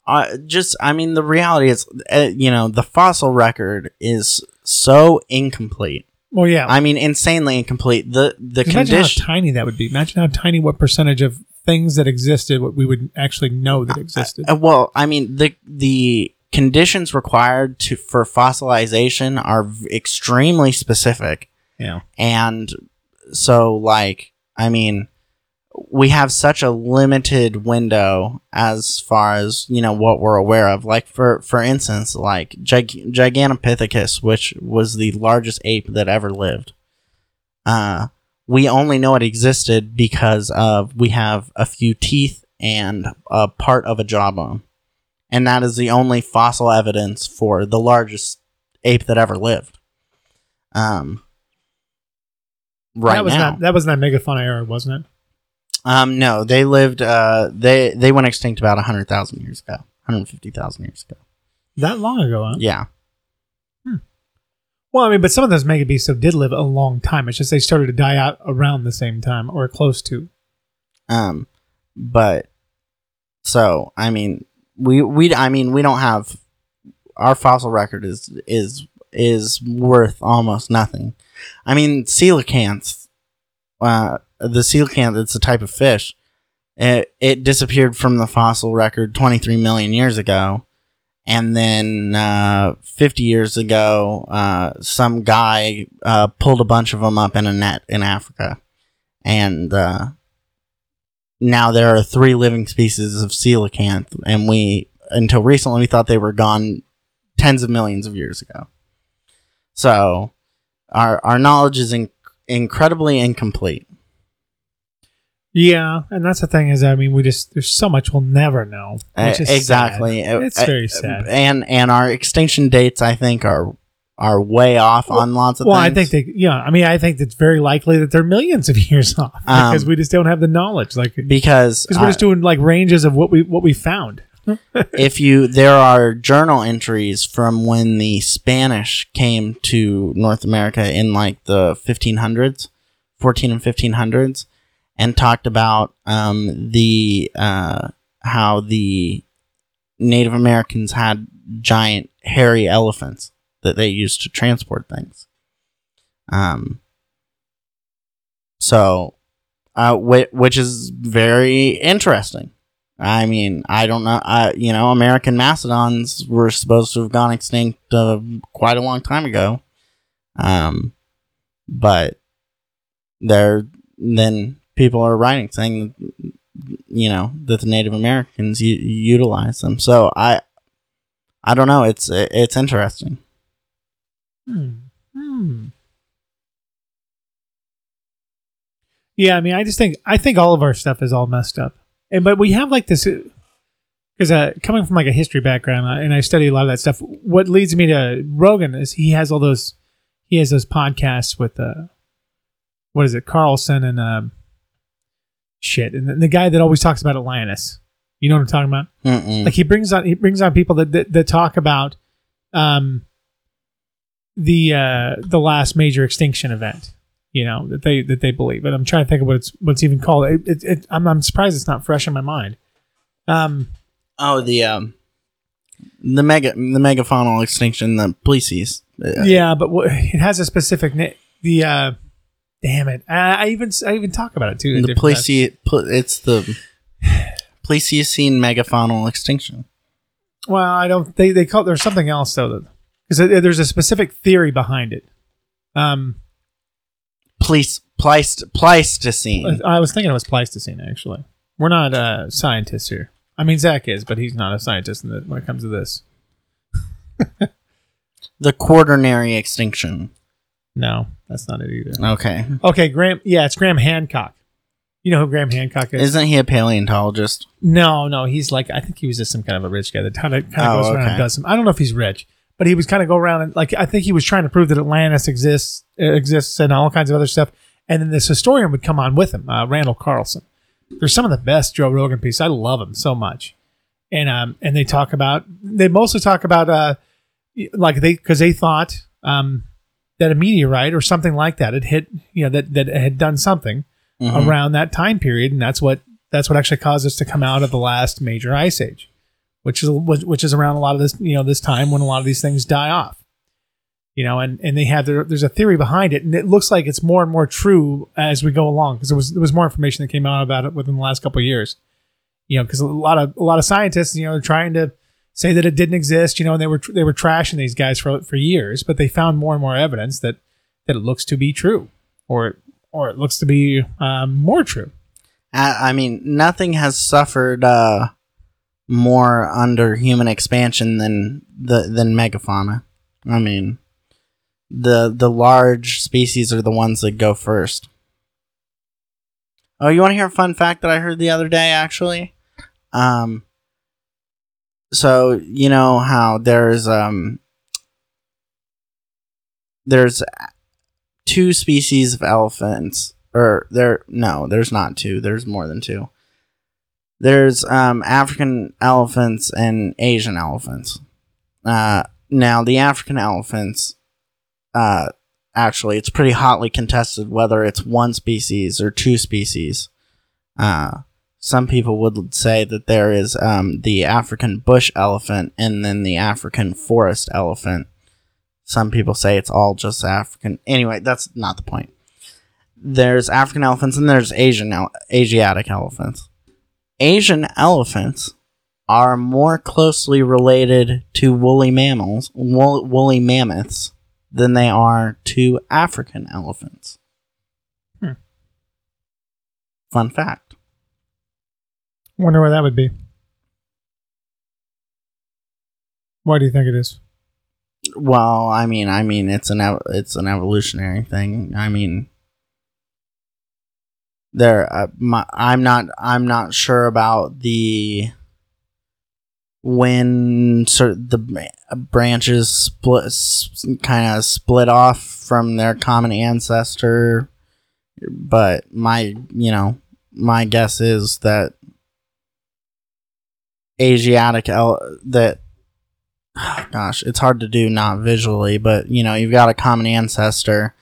uh, just i mean the reality is uh, you know the fossil record is so incomplete Well, yeah, i mean insanely incomplete the the Imagine condition how tiny that would be. Imagine how tiny what percentage of things that existed what we would actually know that existed. Uh, well, I mean the the conditions required to for fossilization are v- extremely specific, yeah. and so like I mean, we have such a limited window as far as you know what we're aware of. Like for for instance, like Gig- Gigantopithecus, which was the largest ape that ever lived. Uh, we only know it existed because of we have a few teeth and a part of a jawbone, and that is the only fossil evidence for the largest ape that ever lived. Um, right that was now, not that was not megafauna era, wasn't it? um, no, they lived. Uh, they they went extinct about hundred thousand years ago, hundred fifty thousand years ago. That long ago, huh? Yeah, Well, I mean, but some of those mega beasts did live a long time. It's just they started to die out around the same time or close to. um, but so I mean, we we I mean we don't have our fossil record is is is worth almost nothing. I mean, coelacanths, uh, the coelacanth, it's a type of fish. It it disappeared from the fossil record twenty three million years ago. and then uh, 50 years ago, uh, some guy uh, pulled a bunch of them up in a net in Africa, and uh, now there are three living species of coelacanth, and we until recently we thought they were gone tens of millions of years ago. So our our knowledge is in- incredibly incomplete. Yeah, and that's the thing is, I mean, we just there's so much we'll never know. Which is Uh, exactly. sad. It's Uh, very sad. And and our extinction dates, I think, are are way off Well- on lots of things. Well, I think they, yeah, I mean, I think it's very likely that they're millions of years off Um, because we just don't have the knowledge, like because because we're uh, just doing like ranges of what we what we found. if you there are journal entries from when the Spanish came to North America in like the 1500s, 14 and 1500s, and talked about um, the uh, how the Native Americans had giant hairy elephants that they used to transport things. Um. So, uh, whi- which is very interesting. I mean, I don't know. I you know, American mastodons were supposed to have gone extinct uh, quite a long time ago. Um, but there then people are writing saying you know that the Native Americans u- utilize them. So I I don't know. It's it's interesting. Hmm. Hmm. Yeah, I mean, I just think I think all of our stuff is all messed up, and but we have like this because uh, coming from like a history background, uh, and I study a lot of that stuff. What leads me to Rogan is he has all those he has those podcasts with uh, what is it, Carlson and um, shit, and the, the guy that always talks about Atlantis. You know what I'm talking about? Mm-mm. Like he brings on he brings on people that that, that talk about um the uh the last major extinction event. You know that they that they believe, and I'm trying to think of what it's what's even called. It, it, it, I'm I'm surprised it's not fresh in my mind. Um, oh, the um, the mega the megafaunal extinction, the Plecies. Uh, yeah, but what, it has a specific name. The uh, damn it, I, I even I even talk about it too. the. Plesi- pl- it's the Pleistocene megafaunal extinction. Well, I don't. They they call there's something else though, because there's a specific theory behind it. Um, Pleis- Pleist- Pleistocene. I was thinking it was Pleistocene. Actually, we're not uh, scientists here. I mean, Zach is, but he's not a scientist in the, when it comes to this. the quaternary extinction. No, that's not it either. Okay. Okay, Graham. Yeah, it's Graham Hancock. You know who Graham Hancock is? Isn't he a paleontologist? no, no, he's like I think he was just some kind of a rich guy that kind of kind of Oh, goes around okay. and does some. I don't know if he's rich, but he was kind of go around and like I think he was trying to prove that Atlantis exists exists and all kinds of other stuff. And then this historian would come on with him, uh, Randall Carlson. They're some of the best Joe Rogan pieces. I love them so much, and um and they talk about they mostly talk about uh like they because they thought um that a meteorite or something like that had hit you know that that had done something Mhm. around that time period, and that's what that's what actually caused us to come out of the last major ice age, which is which is around a lot of this you know this time when a lot of these things die off. You know, and and they have their, there's a theory behind it, and it looks like it's more and more true as we go along because there was there was more information that came out about it within the last couple of years. You know, because a lot of a lot of scientists, you know, are trying to say that it didn't exist. You know, and they were they were trashing these guys for for years, but they found more and more evidence that that it looks to be true, or or it looks to be um, more true. I, I mean, nothing has suffered uh, more under human expansion than the than megafauna. I mean, the the large species are the ones that go first. Oh, you want to hear a fun fact that I heard the other day? Actually, um, so you know how there's um there's two species of elephants or there no there's not two there's more than two there's um african elephants and asian elephants uh now the african elephants uh actually it's pretty hotly contested whether it's one species or two species uh some people would say that there is um, the African bush elephant and then the African forest elephant. Some people say it's all just African. Anyway, that's not the point. There's African elephants and there's Asian Asiatic elephants. Asian elephants are more closely related to woolly mammals, wool- woolly mammoths, than they are to African elephants. Hmm. Fun fact. Wonder where that would be. Why do you think it is? Well, I mean, I mean, it's an ev- it's an evolutionary thing. I mean, there, uh, my, I'm not I'm not sure about the when sort the branches split kind of split off from their common ancestor, but my you know my guess is that Asiatic el- that gosh, it's hard to do not visually, but you know, you've got a common ancestor,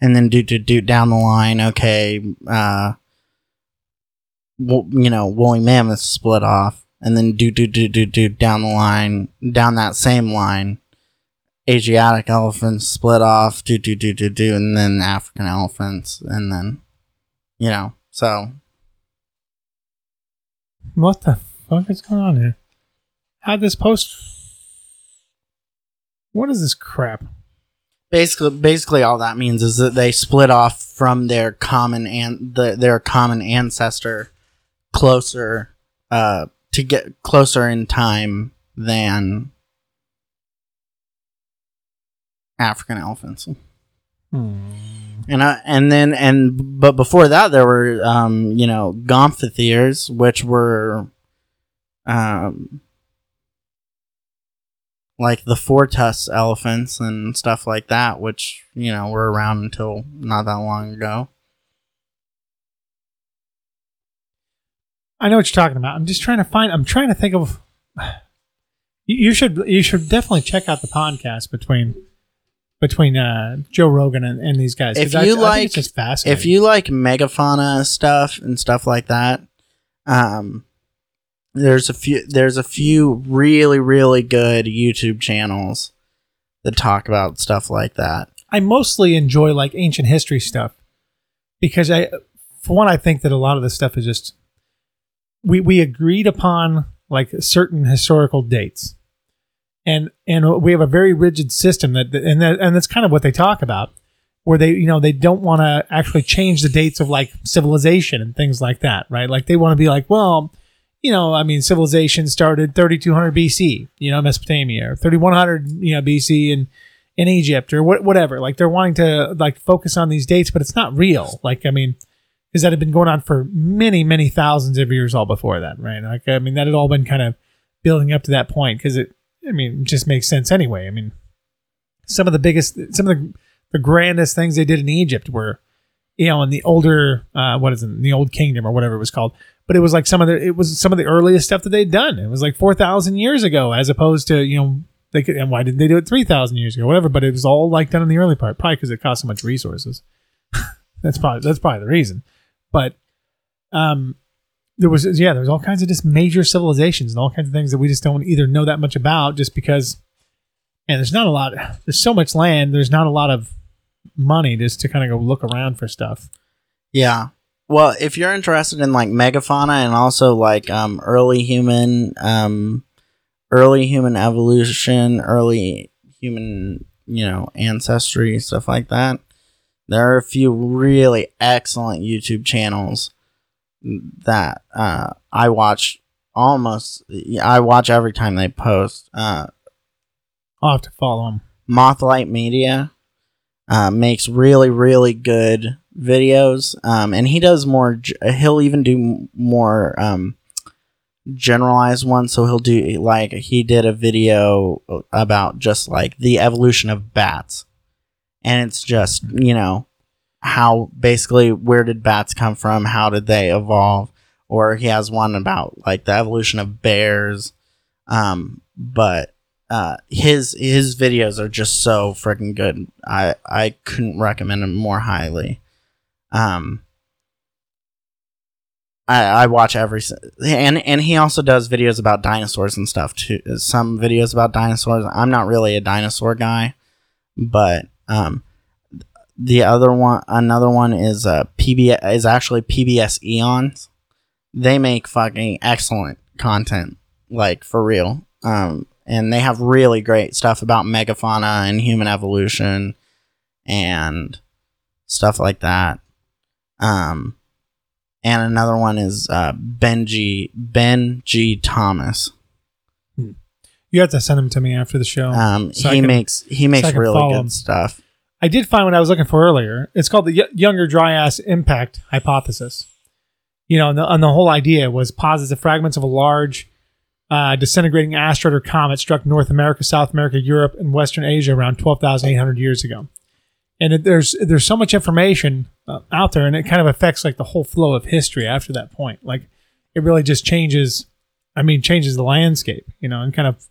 and then do do do down the line, okay, uh, you know, woolly mammoths split off, and then do do do do do down the line, down that same line, Asiatic elephants split off, do do do do do, and then African elephants, and then, you know, so What the fuck is going on here? How'd this post? What is this crap? basically basically all that means is that they split off from their common and the, their common ancestor closer uh to get closer in time than African elephants. Hmm. And and then and but before that there were um you know gomphotheres which were um like the four tusk elephants and stuff like that, which you know were around until not that long ago. I know what you're talking about. I'm just trying to find. I'm trying to think of. You, should you should definitely check out the podcast between between uh, Joe Rogan and, and these guys. If I- you I like- fascinating. If you like megafauna stuff and stuff like that, um, there's a few there's a few really really good YouTube channels that talk about stuff like that. I mostly enjoy like ancient history stuff because I, for one, I think that a lot of this stuff is just we we agreed upon like certain historical dates, and and we have a very rigid system that and that, and that's kind of what they talk about, where they you know they don't want to actually change the dates of like civilization and things like that, right? Like they want to be like, well. You know, I mean, civilization started 3200 BC, you know, Mesopotamia, or 3100, you know, BC, and in Egypt or what, whatever. Like they're wanting to like focus on these dates, but it's not real. Like I mean, because that had been going on for many, many thousands of years all before that, right? Like I mean, that had all been kind of building up to that point because it, I mean, just makes sense anyway. I mean, some of the biggest, some of the the grandest things they did in Egypt were, you know, in the older, uh, what is it, the old kingdom or whatever it was called. But it was like some of the, it was some of the earliest stuff that they'd done. It was like four thousand years ago, as opposed to you know they could, and why didn't they do it 3,000 years ago? Whatever, but it was all like done in the early part, probably because it cost so much resources. that's probably, that's probably the reason. But, um, there was, yeah, there's all kinds of just major civilizations and all kinds of things that we just don't either know that much about just because, and there's not a lot, there's so much land, there's not a lot of money just to kind of go look around for stuff. Yeah. Well, if you're interested in like megafauna and also like um, early human, um, early human evolution, early human, you know, ancestry, stuff like that, there are a few really excellent YouTube channels that uh, I watch almost. I watch every time they post. Uh, I'll have to follow them. Mothlight Media uh, makes really, really good videos, um, and he does more. He'll even do more um, generalized ones. So he'll do like he did a video about just like the evolution of bats, and it's just you know how basically where did bats come from? How did they evolve? Or he has one about like the evolution of bears. Um, but uh, his his videos are just so freaking good. I I couldn't recommend him more highly. Um, I I watch every and and he also does videos about dinosaurs and stuff too. Some videos about dinosaurs. I'm not really a dinosaur guy, but um, the other one, another one is uh PBS is actually PBS Eons. They make fucking excellent content, like for real. Um, and they have really great stuff about megafauna and human evolution and stuff like that. Um, and another one is uh, Benji Ben G Thomas. You have to send them to me after the show. Um, So he can- makes he makes can really good him. stuff. I did find what I was looking for earlier. It's called the y- Younger Dryas Impact Hypothesis. You know, and the, and the whole idea was posits that fragments of a large uh, disintegrating asteroid or comet struck North America, South America, Europe, and Western Asia around 12,800 years ago. And it, there's there's so much information uh, out there, and it kind of affects like the whole flow of history after that point. Like it really just changes. I mean, changes the landscape. You know, and kind of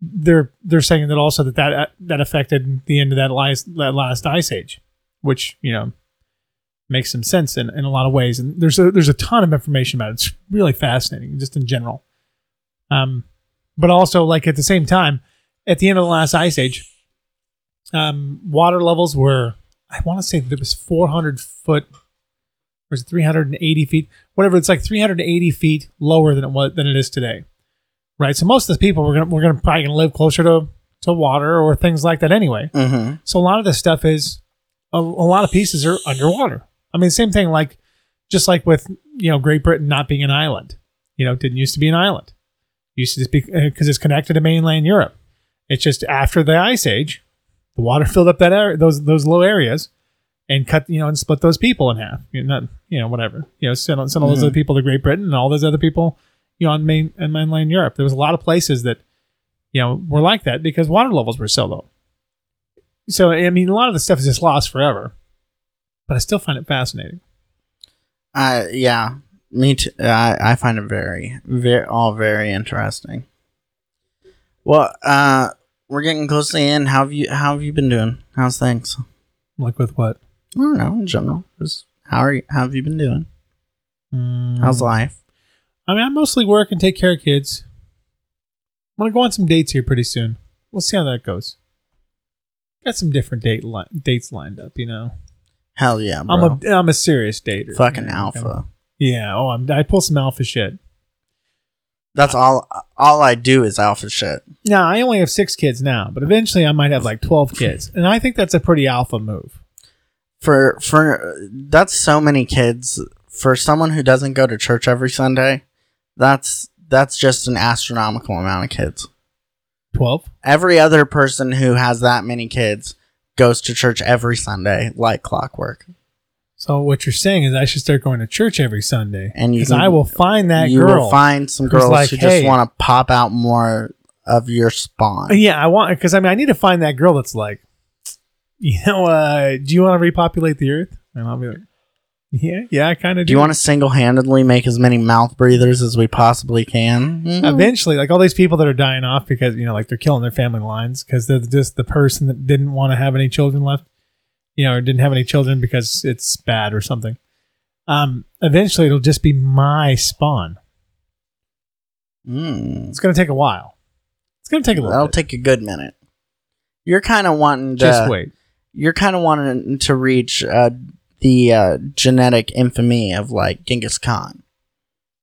they're they're saying that also that that that affected the end of that last that last ice age, which you know makes some sense in, in a lot of ways. And there's a there's a ton of information about it. It's really fascinating, just in general. Um, but also like at the same time, at the end of the last ice age, um, water levels were I want to say that it was 400 foot. Or is it 380 feet? Whatever. It's like 380 feet lower than it was than it is today right? So most of the people we're gonna we're gonna probably gonna live closer to to water or things like that anyway. Mm-hmm. So a lot of this stuff is a, a lot of pieces are underwater. I mean, same thing like just like with you know Great Britain not being an island. You know, it didn't used to be an island. It used to just be because it's connected to mainland Europe. It's just after the ice age, the water filled up that area, those those low areas, and cut you know and split those people in half. You know, not you know whatever. You know, send, send all those Mhm. other people to Great Britain and all those other people you know, on main and mainland Europe. There was a lot of places that you know, were like that because water levels were so low. So I mean, a lot of the stuff is just lost forever, but I still find it fascinating. Uh, yeah, me too. I, I find it very, very, all very interesting. Well, uh, we're getting close to the end. How have you, how have you been doing? How's things? Like with what? I don't know, in general. Just how are you, how have you been doing? Mm, How's life? I mean, I mostly work and take care of kids. I'm gonna go on some dates here pretty soon. We'll see how that goes. Got some different date li- dates lined up, you know. Hell yeah, bro. I'm a I'm a serious dater. fucking know, alpha. Yeah. Oh, I'm, I pull some alpha shit. That's all. All I do is alpha shit. Now I only have six kids now, but eventually I might have like twelve kids, and I think that's a pretty alpha move. For for that's so many kids. For someone who doesn't go to church every Sunday, that's that's just an astronomical amount of kids. Twelve. Every other person who has that many kids goes to church every Sunday like clockwork. So what you're saying is I should start going to church every Sunday, And you because can- I will find that you girl. will find some girls like, who "Hey." just want to pop out more of your spawn. yeah, I want because I mean I need to find that girl that's like, you know, uh, do you want to repopulate the earth? And I'll be like, yeah, yeah, I kind of Do you want to single-handedly make as many mouth breathers as we possibly can? Mhm. eventually like all these people that are dying off because you know like they're killing their family lines because they're just the person that didn't want to have any children left you know or didn't have any children because it's bad or something um eventually it'll just be my spawn Mm. it's gonna take a while it's gonna take a little That'll bit. take a good minute. You're kind of wanting to. just wait You're kind of wanting to reach uh, the uh, genetic infamy of like Genghis Khan.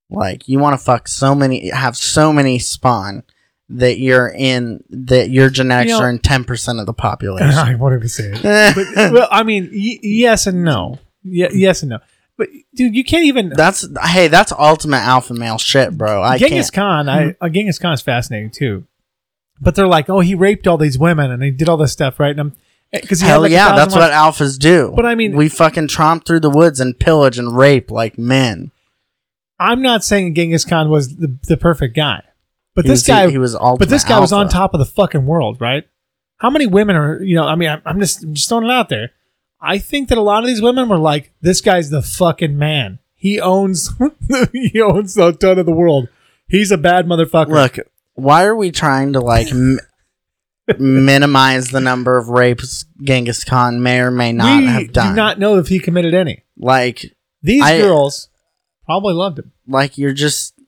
Like you want to fuck so many, have so many spawn that you're in that your genetics You know- are in ten percent of the population. won't even say it but, well i mean y- yes and no y- yes and no but dude you can't even that's hey, that's ultimate alpha male shit, bro. I Genghis can't. Khan, I uh, Genghis Khan is fascinating too. But they're like, oh, he raped all these women and he did all this stuff, right? And Eh, because Hell yeah, that's what alphas do. But I mean- we fucking tromp through the woods and pillage and rape like men. I'm not saying Genghis Khan was the, the perfect guy, but He this was, guy, he was ultimate but this guy was on top of the fucking world, right? How many women are you know? I mean, I'm, I'm just I'm just throwing it out there. I think that a lot of these women were like, this guy's the fucking man. He owns he owns a ton of the world. He's a bad motherfucker. Look, why are we trying to like minimize the number of rapes Genghis Khan may or may not we have done? We do not know if he committed any. like, These I- girls probably loved him. like you're just.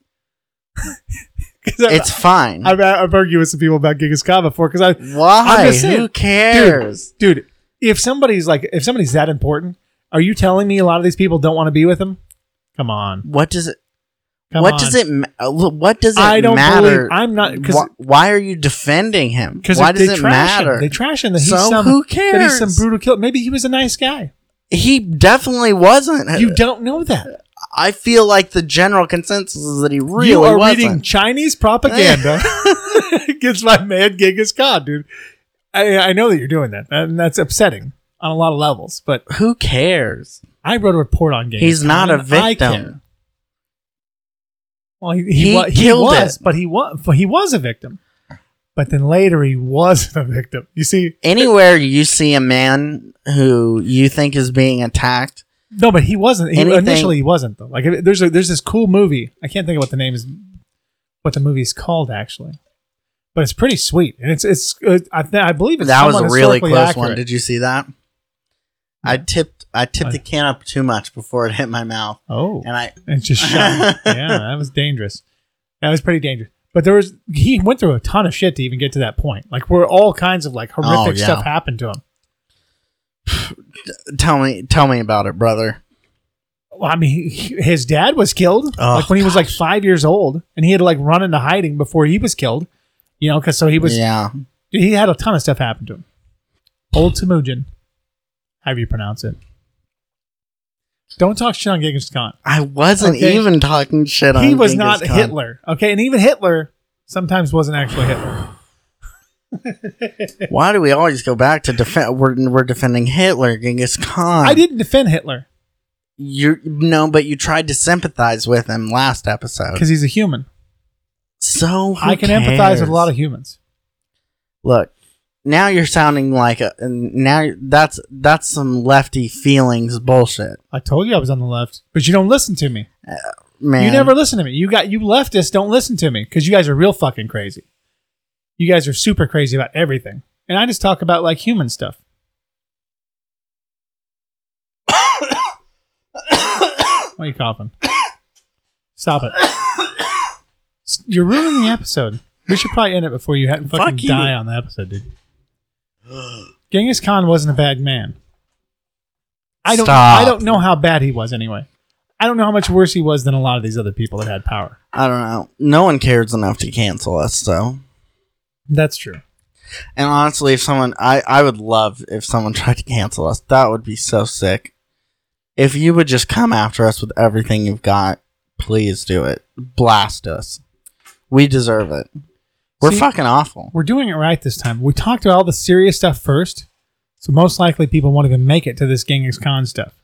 'Cause I've- It's fine. I've, I've argued with some people about Genghis Khan before because I, why? I'm just saying, Who cares? dude, if somebody's like, if somebody's that important, are you telling me a lot of these people don't want to be with him? Come on, What does it? Come what on. does it? uh, What does it I don't matter? believe. I'm not Why, why are you defending him? because Why does it trash matter? Him. They trash him that he's So some who that he's some brutal killer. Maybe he was a nice guy. he definitely wasn't. You don't know that. I feel like the general consensus is that he really you are wasn't. reading Chinese propaganda against my man Genghis Khan, dude. I, I know that you're doing that, and that's upsetting on a lot of levels. But Who cares? I wrote a report on Genghis He's not a and I care. victim. Well, he he, He wa- he killed was, it. but he was he was a victim. But then later he wasn't a victim. You see, Anywhere you see a man who you think is being attacked, no, but he wasn't. He, initially, he wasn't though. Like there's a there's this cool movie. I can't think of what the name is, what the movie is called actually, but it's pretty sweet and it's it's uh, I, I believe it's that was a really close accurate. one. Did you see that? I tipped I tipped the can up too much before it hit my mouth, Oh, and I and just shot. yeah, that was dangerous. That was pretty dangerous. But there was he went through a ton of shit to even get to that point. Like where all kinds of like horrific Oh, yeah. stuff happened to him. tell me tell me about it, brother. Well, I mean, he- his dad was killed Oh, like when he was like five years old, and he had to like run into hiding before he was killed. You know, because so he was yeah, he had a ton of stuff happen to him. Old Temujin, however you pronounce it. Don't talk shit on Genghis Khan. I wasn't Okay. even talking shit on. He was Genghis not Khan. Hitler, okay, and even Hitler sometimes wasn't actually Hitler. Why do we always go back to defend? We're, we're defending Hitler, Genghis Khan. I didn't defend Hitler You no, but you tried to sympathize with him last episode. because he's a human. So I can empathize with a lot of humans. Look, now you're sounding like a now that's that's some lefty feelings bullshit, I told you I was on the left, but you don't listen to me. Uh, man. You never listen to me. You got you leftists don't listen to me because you guys are real fucking crazy. You guys are super crazy about everything, and I just talk about like human stuff. Why are you coughing? Stop it. You're ruining the episode. We should probably end it before you fucking Fuck you. die on the episode, dude. Genghis Khan wasn't a bad man. I don't. Stop. I don't know how bad he was anyway. I don't know how much worse he was than a lot of these other people that had power. I don't know. No one cares enough to cancel us, so. That's true. And honestly, if someone, I, I would love if someone tried to cancel us. That would be so sick. If you would just come after us with everything you've got, please do it. Blast us. We deserve it. We're See- fucking awful. We're doing it right this time. We talked about all the serious stuff first, so most likely people won't even make it to this Genghis Khan stuff.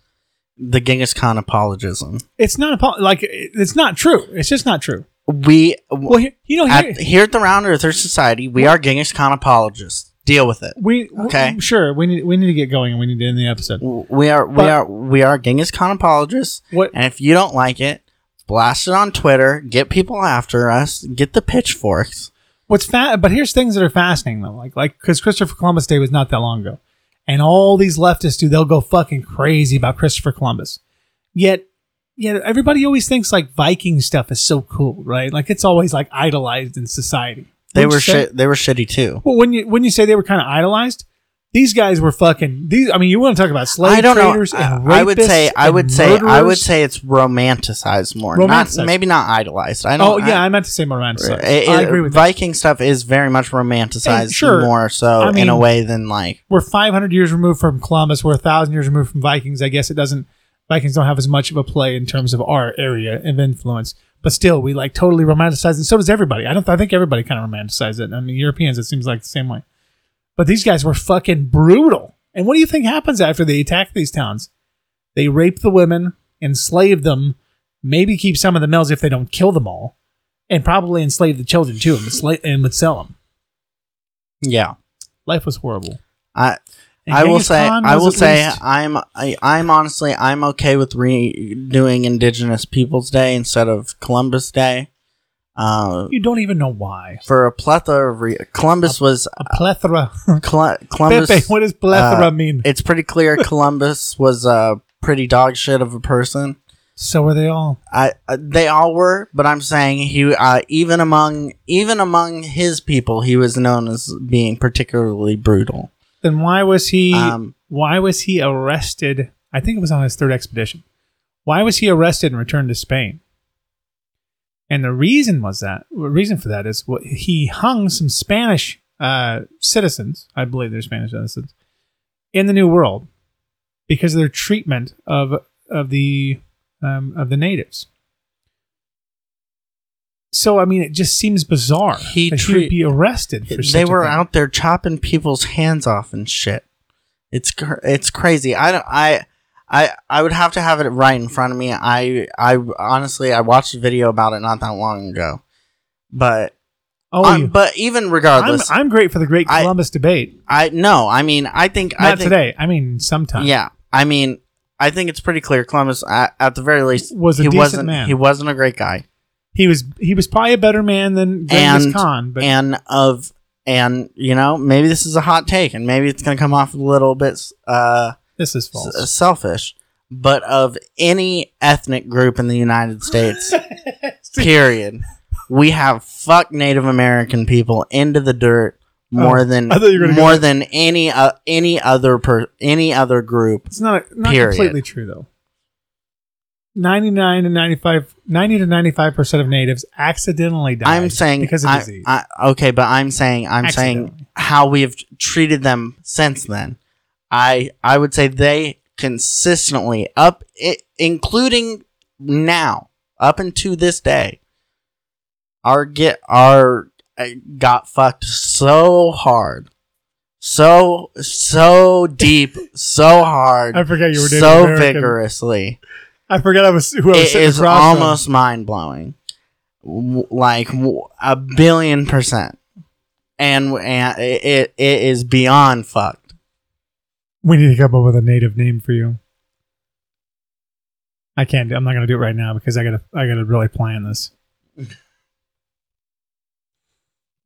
The Genghis Khan apologism. It's not a po- like it's not true. It's just not true. We, Well, here, you know, here, at, here at the Round Earther Society, we are Genghis Khan apologists. Deal with it. we okay. okay. Sure, we need we need to get going and we need to end the episode. We are, we But- are, we are Genghis Khan apologists. What? And if you don't like it, blast it on Twitter. Get people after us. Get the pitchforks. What's fat? But here's things that are fascinating though, like like because Christopher Columbus Day was not that long ago, and all these leftists do they'll go fucking crazy about Christopher Columbus. Yet, yet everybody always thinks like Viking stuff is so cool, right? Like it's always like idolized in society. They Wouldn't were you say? shit. They were shitty too. Well, when you when you say they were kind of idolized, these guys were fucking. These, I mean, you want to talk about slave I don't know. traders and I, I would say. rapists I would say. I would say it's romanticized more. Romanticized. Not maybe not idolized. I don't. Oh yeah, I, I meant to say more romanticized. it- I agree with that. Viking stuff is very much romanticized And sure, more so I in a way than like We're 500 years removed from Columbus. We're a thousand years removed from Vikings. I guess it doesn't. Vikings don't have as much of a play in terms of our area of influence, but still, we like totally romanticize it. And so does everybody. I don't. I think everybody kind of romanticizes it. I mean, Europeans, it seems like the same way. But these guys were fucking brutal. And what do you think happens after they attack these towns? They rape the women, enslave them, maybe keep some of the males if they don't kill them all, and probably enslave the children too, and, would sell them. yeah. Life was horrible. I And I will say I will say I'm I, I'm honestly I'm okay with redoing Indigenous Peoples Day instead of Columbus Day. Uh, you don't even know why. for a plethora of re- Columbus was A plethora. Col- Columbus. Pepe, what does plethora uh, mean? it's pretty clear Columbus was a pretty dog shit of a person. So were they all. I uh, they all were, but I'm saying he uh, even among even among his people, he was known as being particularly brutal. Then why was he? Um, why was he arrested? I think it was on his third expedition. Why was he arrested and returned to Spain? And the reason was that the reason for that is what he hung some Spanish uh, citizens, I believe they're Spanish citizens, in the New World because of their treatment of of the um, of the natives. So I mean, it just seems bizarre He that he'd be arrested for. they were out there chopping people's hands off and shit. It's it's crazy. I don't I. I, I would have to have it right in front of me. I I honestly I watched a video about it not that long ago, but Oh, um, but even I'm, regardless, I'm great for the Great I- Columbus debate. I no. I mean I think I Not think today. I mean, sometime. Yeah, I mean, I think it's pretty clear. Columbus, at, at the very least, Was a he decent wasn't. man. He wasn't a great guy, He was he was probably a better man than Genghis And- Khan, but and of and you know maybe this is a hot take, and maybe it's gonna come off a little bit uh, this is s- false. selfish, but of any ethnic group in the United States, period, we have fucked Native American people into the dirt more Oh, than I thought you were gonna go more than any uh, any other per any other group. it's not not Period. completely true though. 99 to 95 90 to 95% of natives accidentally die I'm saying because of I- disease. I, okay, but I'm saying I'm saying how we have treated them since then. I I would say they consistently up i including now up into this day are get are uh, got fucked so hard. So so deep, so hard, I forget you were so American. vigorously I forget I was who I was it is almost mind blowing. Like a billion percent. and, and it, it is beyond fucked. We need to come up with a native name for you. I can't. I'm not going to do it right now because I gotta. I gotta really plan this.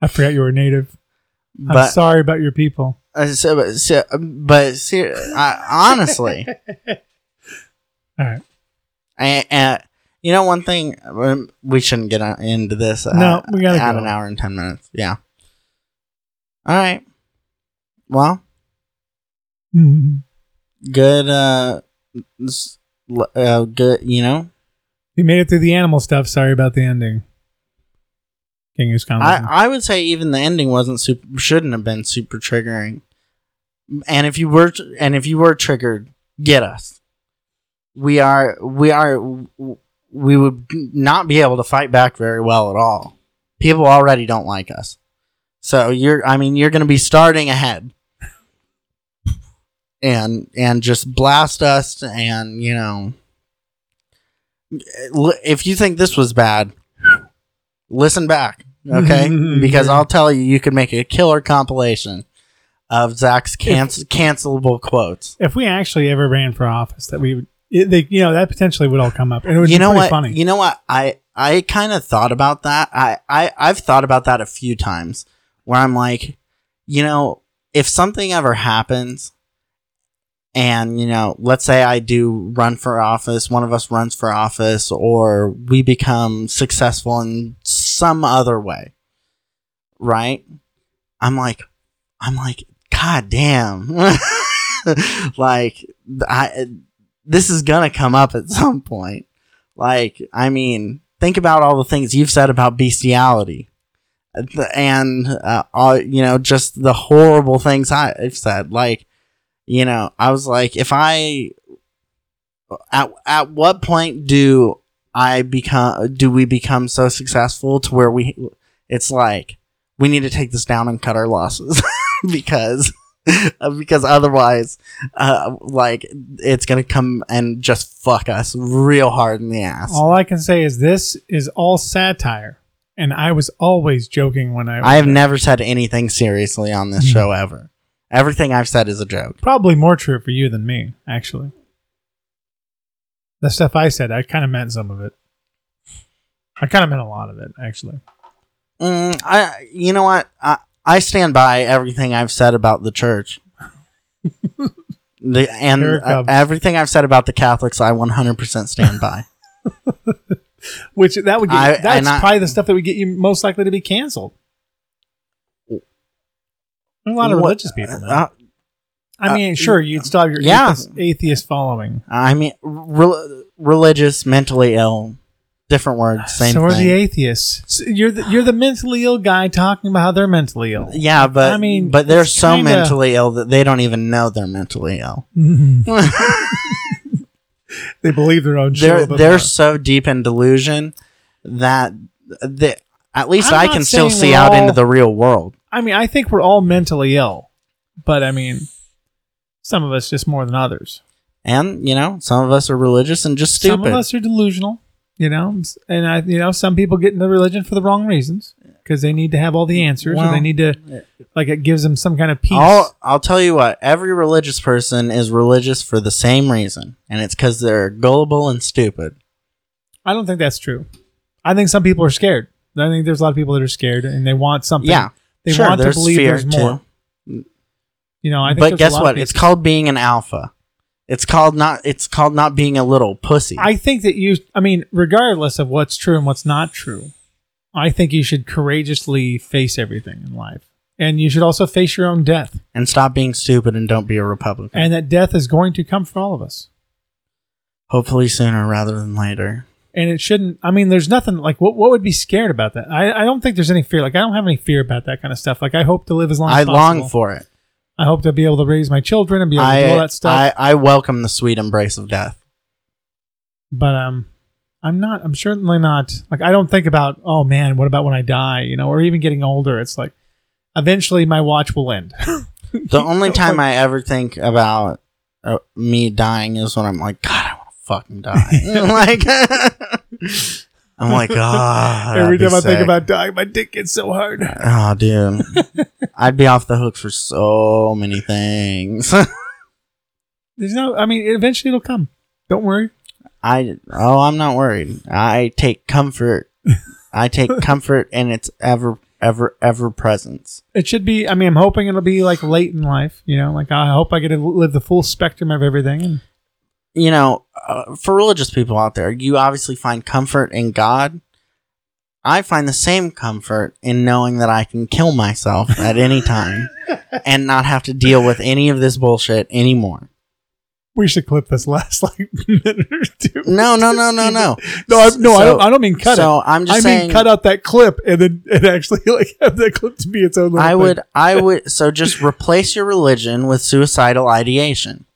I forgot you were native. I'm But sorry about your people. uh, so, but- so, but ser- I, honestly, All right. and, and you know one thing um, we shouldn't get on- into this. Uh, No, we gotta at go. an hour and ten minutes. Yeah. All right. Well. Good. Uh, uh, good. You know, You made it through the animal stuff. Sorry about the ending. King Goose I. I would say even the ending wasn't super. Shouldn't have been super triggering. And if you were, and if you were triggered, get us. We are. We are. We would not be able to fight back very well at all. People already don't like us. So you're. I mean, you're going to be starting ahead. And and just blast us, and you know, if you think this was bad, listen back, okay? because I'll tell you, you could make a killer compilation of Zach's canc- cancelable quotes. if we actually ever ran for office, that we would, it, they, you know, that potentially would all come up, and it would you be know what? funny. You know what? I I kind of thought about that. I I I've thought about that a few times, where I'm like, you know, if something ever happens. And, you know, let's say I do run for office, one of us runs for office, or we become successful in some other way. Right? I'm like, I'm like, God damn. like, I, this is gonna come up at some point. Like, I mean, think about all the things you've said about bestiality. And, uh, all, you know, just the horrible things I've said. Like, you know, I was like, if I, at, at what point do I become, do we become so successful to where we, it's like, we need to take this down and cut our losses because, because otherwise, uh, like, it's gonna come and just fuck us real hard in the ass. all I can say is this is all satire, and I was always joking when I. I have never said anything seriously on this Hmm. show ever. Everything I've said is a joke. Probably more true for you than me, actually. The stuff I said, I kind of meant some of it. I kind of meant a lot of it, actually. Mm, I, you know what? I, I stand by everything I've said about the church. the, and uh, everything I've said about the Catholics, I 100% stand by. Which that would get I- that's I- probably the stuff that would get you most likely to be canceled. A lot of What- religious people. Uh, I mean, uh, sure, you'd still have your yeah. atheist, atheist following. I mean, re- religious, mentally ill, different words, same thing. so are the atheists. S- You're the, you're the mentally ill guy talking about how they're mentally ill. yeah, but I mean, but they're so kinda- mentally ill that they don't even know they're mentally ill. they believe their own shit. they're they're more. so deep in delusion that they, at least I'm I can still see we're out into the real world. I mean, I think we're all mentally ill, but I mean, some of us just more than others. And you know, some of us are religious and just Some stupid. of us are delusional, you know, and I, you know, some people get into religion for the wrong reasons because they need to have all the answers Well, they need to, like, it gives them some kind of peace. I'll I'll tell you what. Every religious person is religious for the same reason, and it's because they're gullible and stupid. I don't think that's true. I think some people are scared. I think there's a lot of people that are scared and they want something. Yeah, they sure. want to believe fear there's more. too. You know, I think But guess what? It's called being an alpha. It's called not. It's called not being a little pussy. I think that you, I mean, regardless of what's true and what's not true, I think you should courageously face everything in life. And you should also face your own death. and stop being stupid and don't be a Republican. And that death is going to come for all of us. Hopefully sooner rather than later. And it shouldn't, I mean, there's nothing like, what, what would be scared about that? I, I don't think there's any fear. Like, I don't have any fear about that kind of stuff. Like, I hope to live as long as I possible. long for it. I hope to be able to raise my children and be able to do all that stuff. I I welcome the sweet embrace of death. but um i'm not i'm certainly not like i don't think about oh man what about when i die you know or even getting older it's like eventually my watch will end The only time I ever think about uh, me dying is when I'm like, God, I fucking die. like, I'm like, ah. Every time I think about dying, my dick gets so hard. Oh, dude. I'd be off the hook for so many things. There's no. I mean, eventually it'll come. Don't worry. I oh, I'm not worried. I take comfort. I take comfort in its ever, ever, ever presence. It should be. I mean, I'm hoping it'll be like late in life. You know, like I hope I get to live the full spectrum of everything. And You know, uh, for religious people out there, you obviously find comfort in God. I find the same comfort in knowing that I can kill myself at any time and not have to deal with any of this bullshit anymore. we should clip this last like minute or two. No, no, no, no, no. No, I, no, I, don't, I don't mean cut so it. I'm just I saying. mean cut out that clip and then and actually like have that clip to be its own. Little I thing. would, I would. So just replace your religion with suicidal ideation.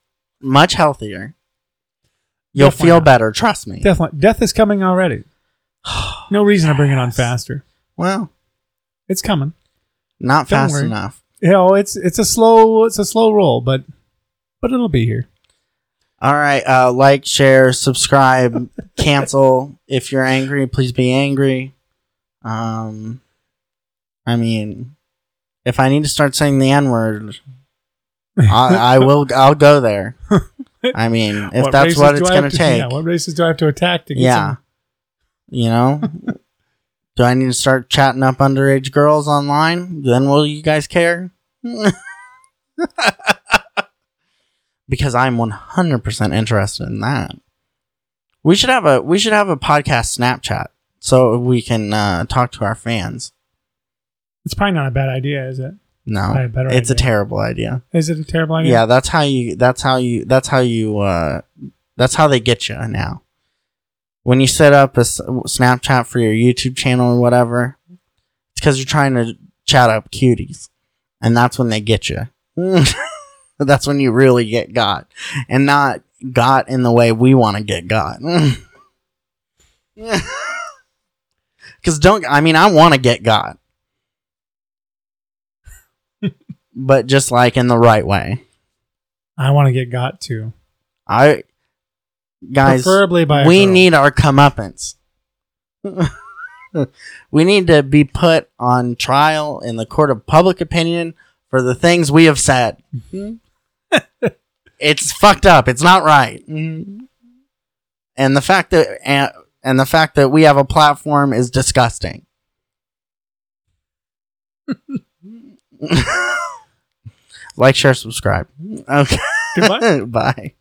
Much healthier. You'll Definitely feel not. better. Trust me. definitely death is coming already. No reason to bring it on faster. well, It's coming. not Don't fast worry. enough. You know, it's it's a slow it's a slow roll, but but it'll be here. All right. Uh, like, share, subscribe, cancel. If you're angry, please be angry. Um, I mean, if I need to start saying the N word, I, I will. I'll go there. I mean, if What that's what it's gonna to- take. Yeah, what races do I have to attack to get Yeah. some- You know? Do I need to start chatting up underage girls online? Then will you guys care? because I'm 100% interested in that. We should have a we should have a podcast Snapchat so we can uh, talk to our fans. It's probably not a bad idea, is it? No, it's a terrible idea. Is it a terrible idea? Yeah, that's how you. That's how you. That's how you. Uh, that's how they get you now. When you set up a s- Snapchat for your YouTube channel or whatever, it's because you're trying to chat up cuties, and that's when they get you. that's when you really get got, and not got in the way we want to get got. Because don't. I mean, I want to get got, but just like in the right way. I want to get got to. I guys, Preferably by we girl. need our comeuppance. we need to be put on trial in the court of public opinion for the things we have said. Mm-hmm. it's fucked up. It's not right. Mm-hmm. And the fact that and, and the fact that we have a platform is disgusting. like, share, subscribe. Okay. Goodbye. Bye.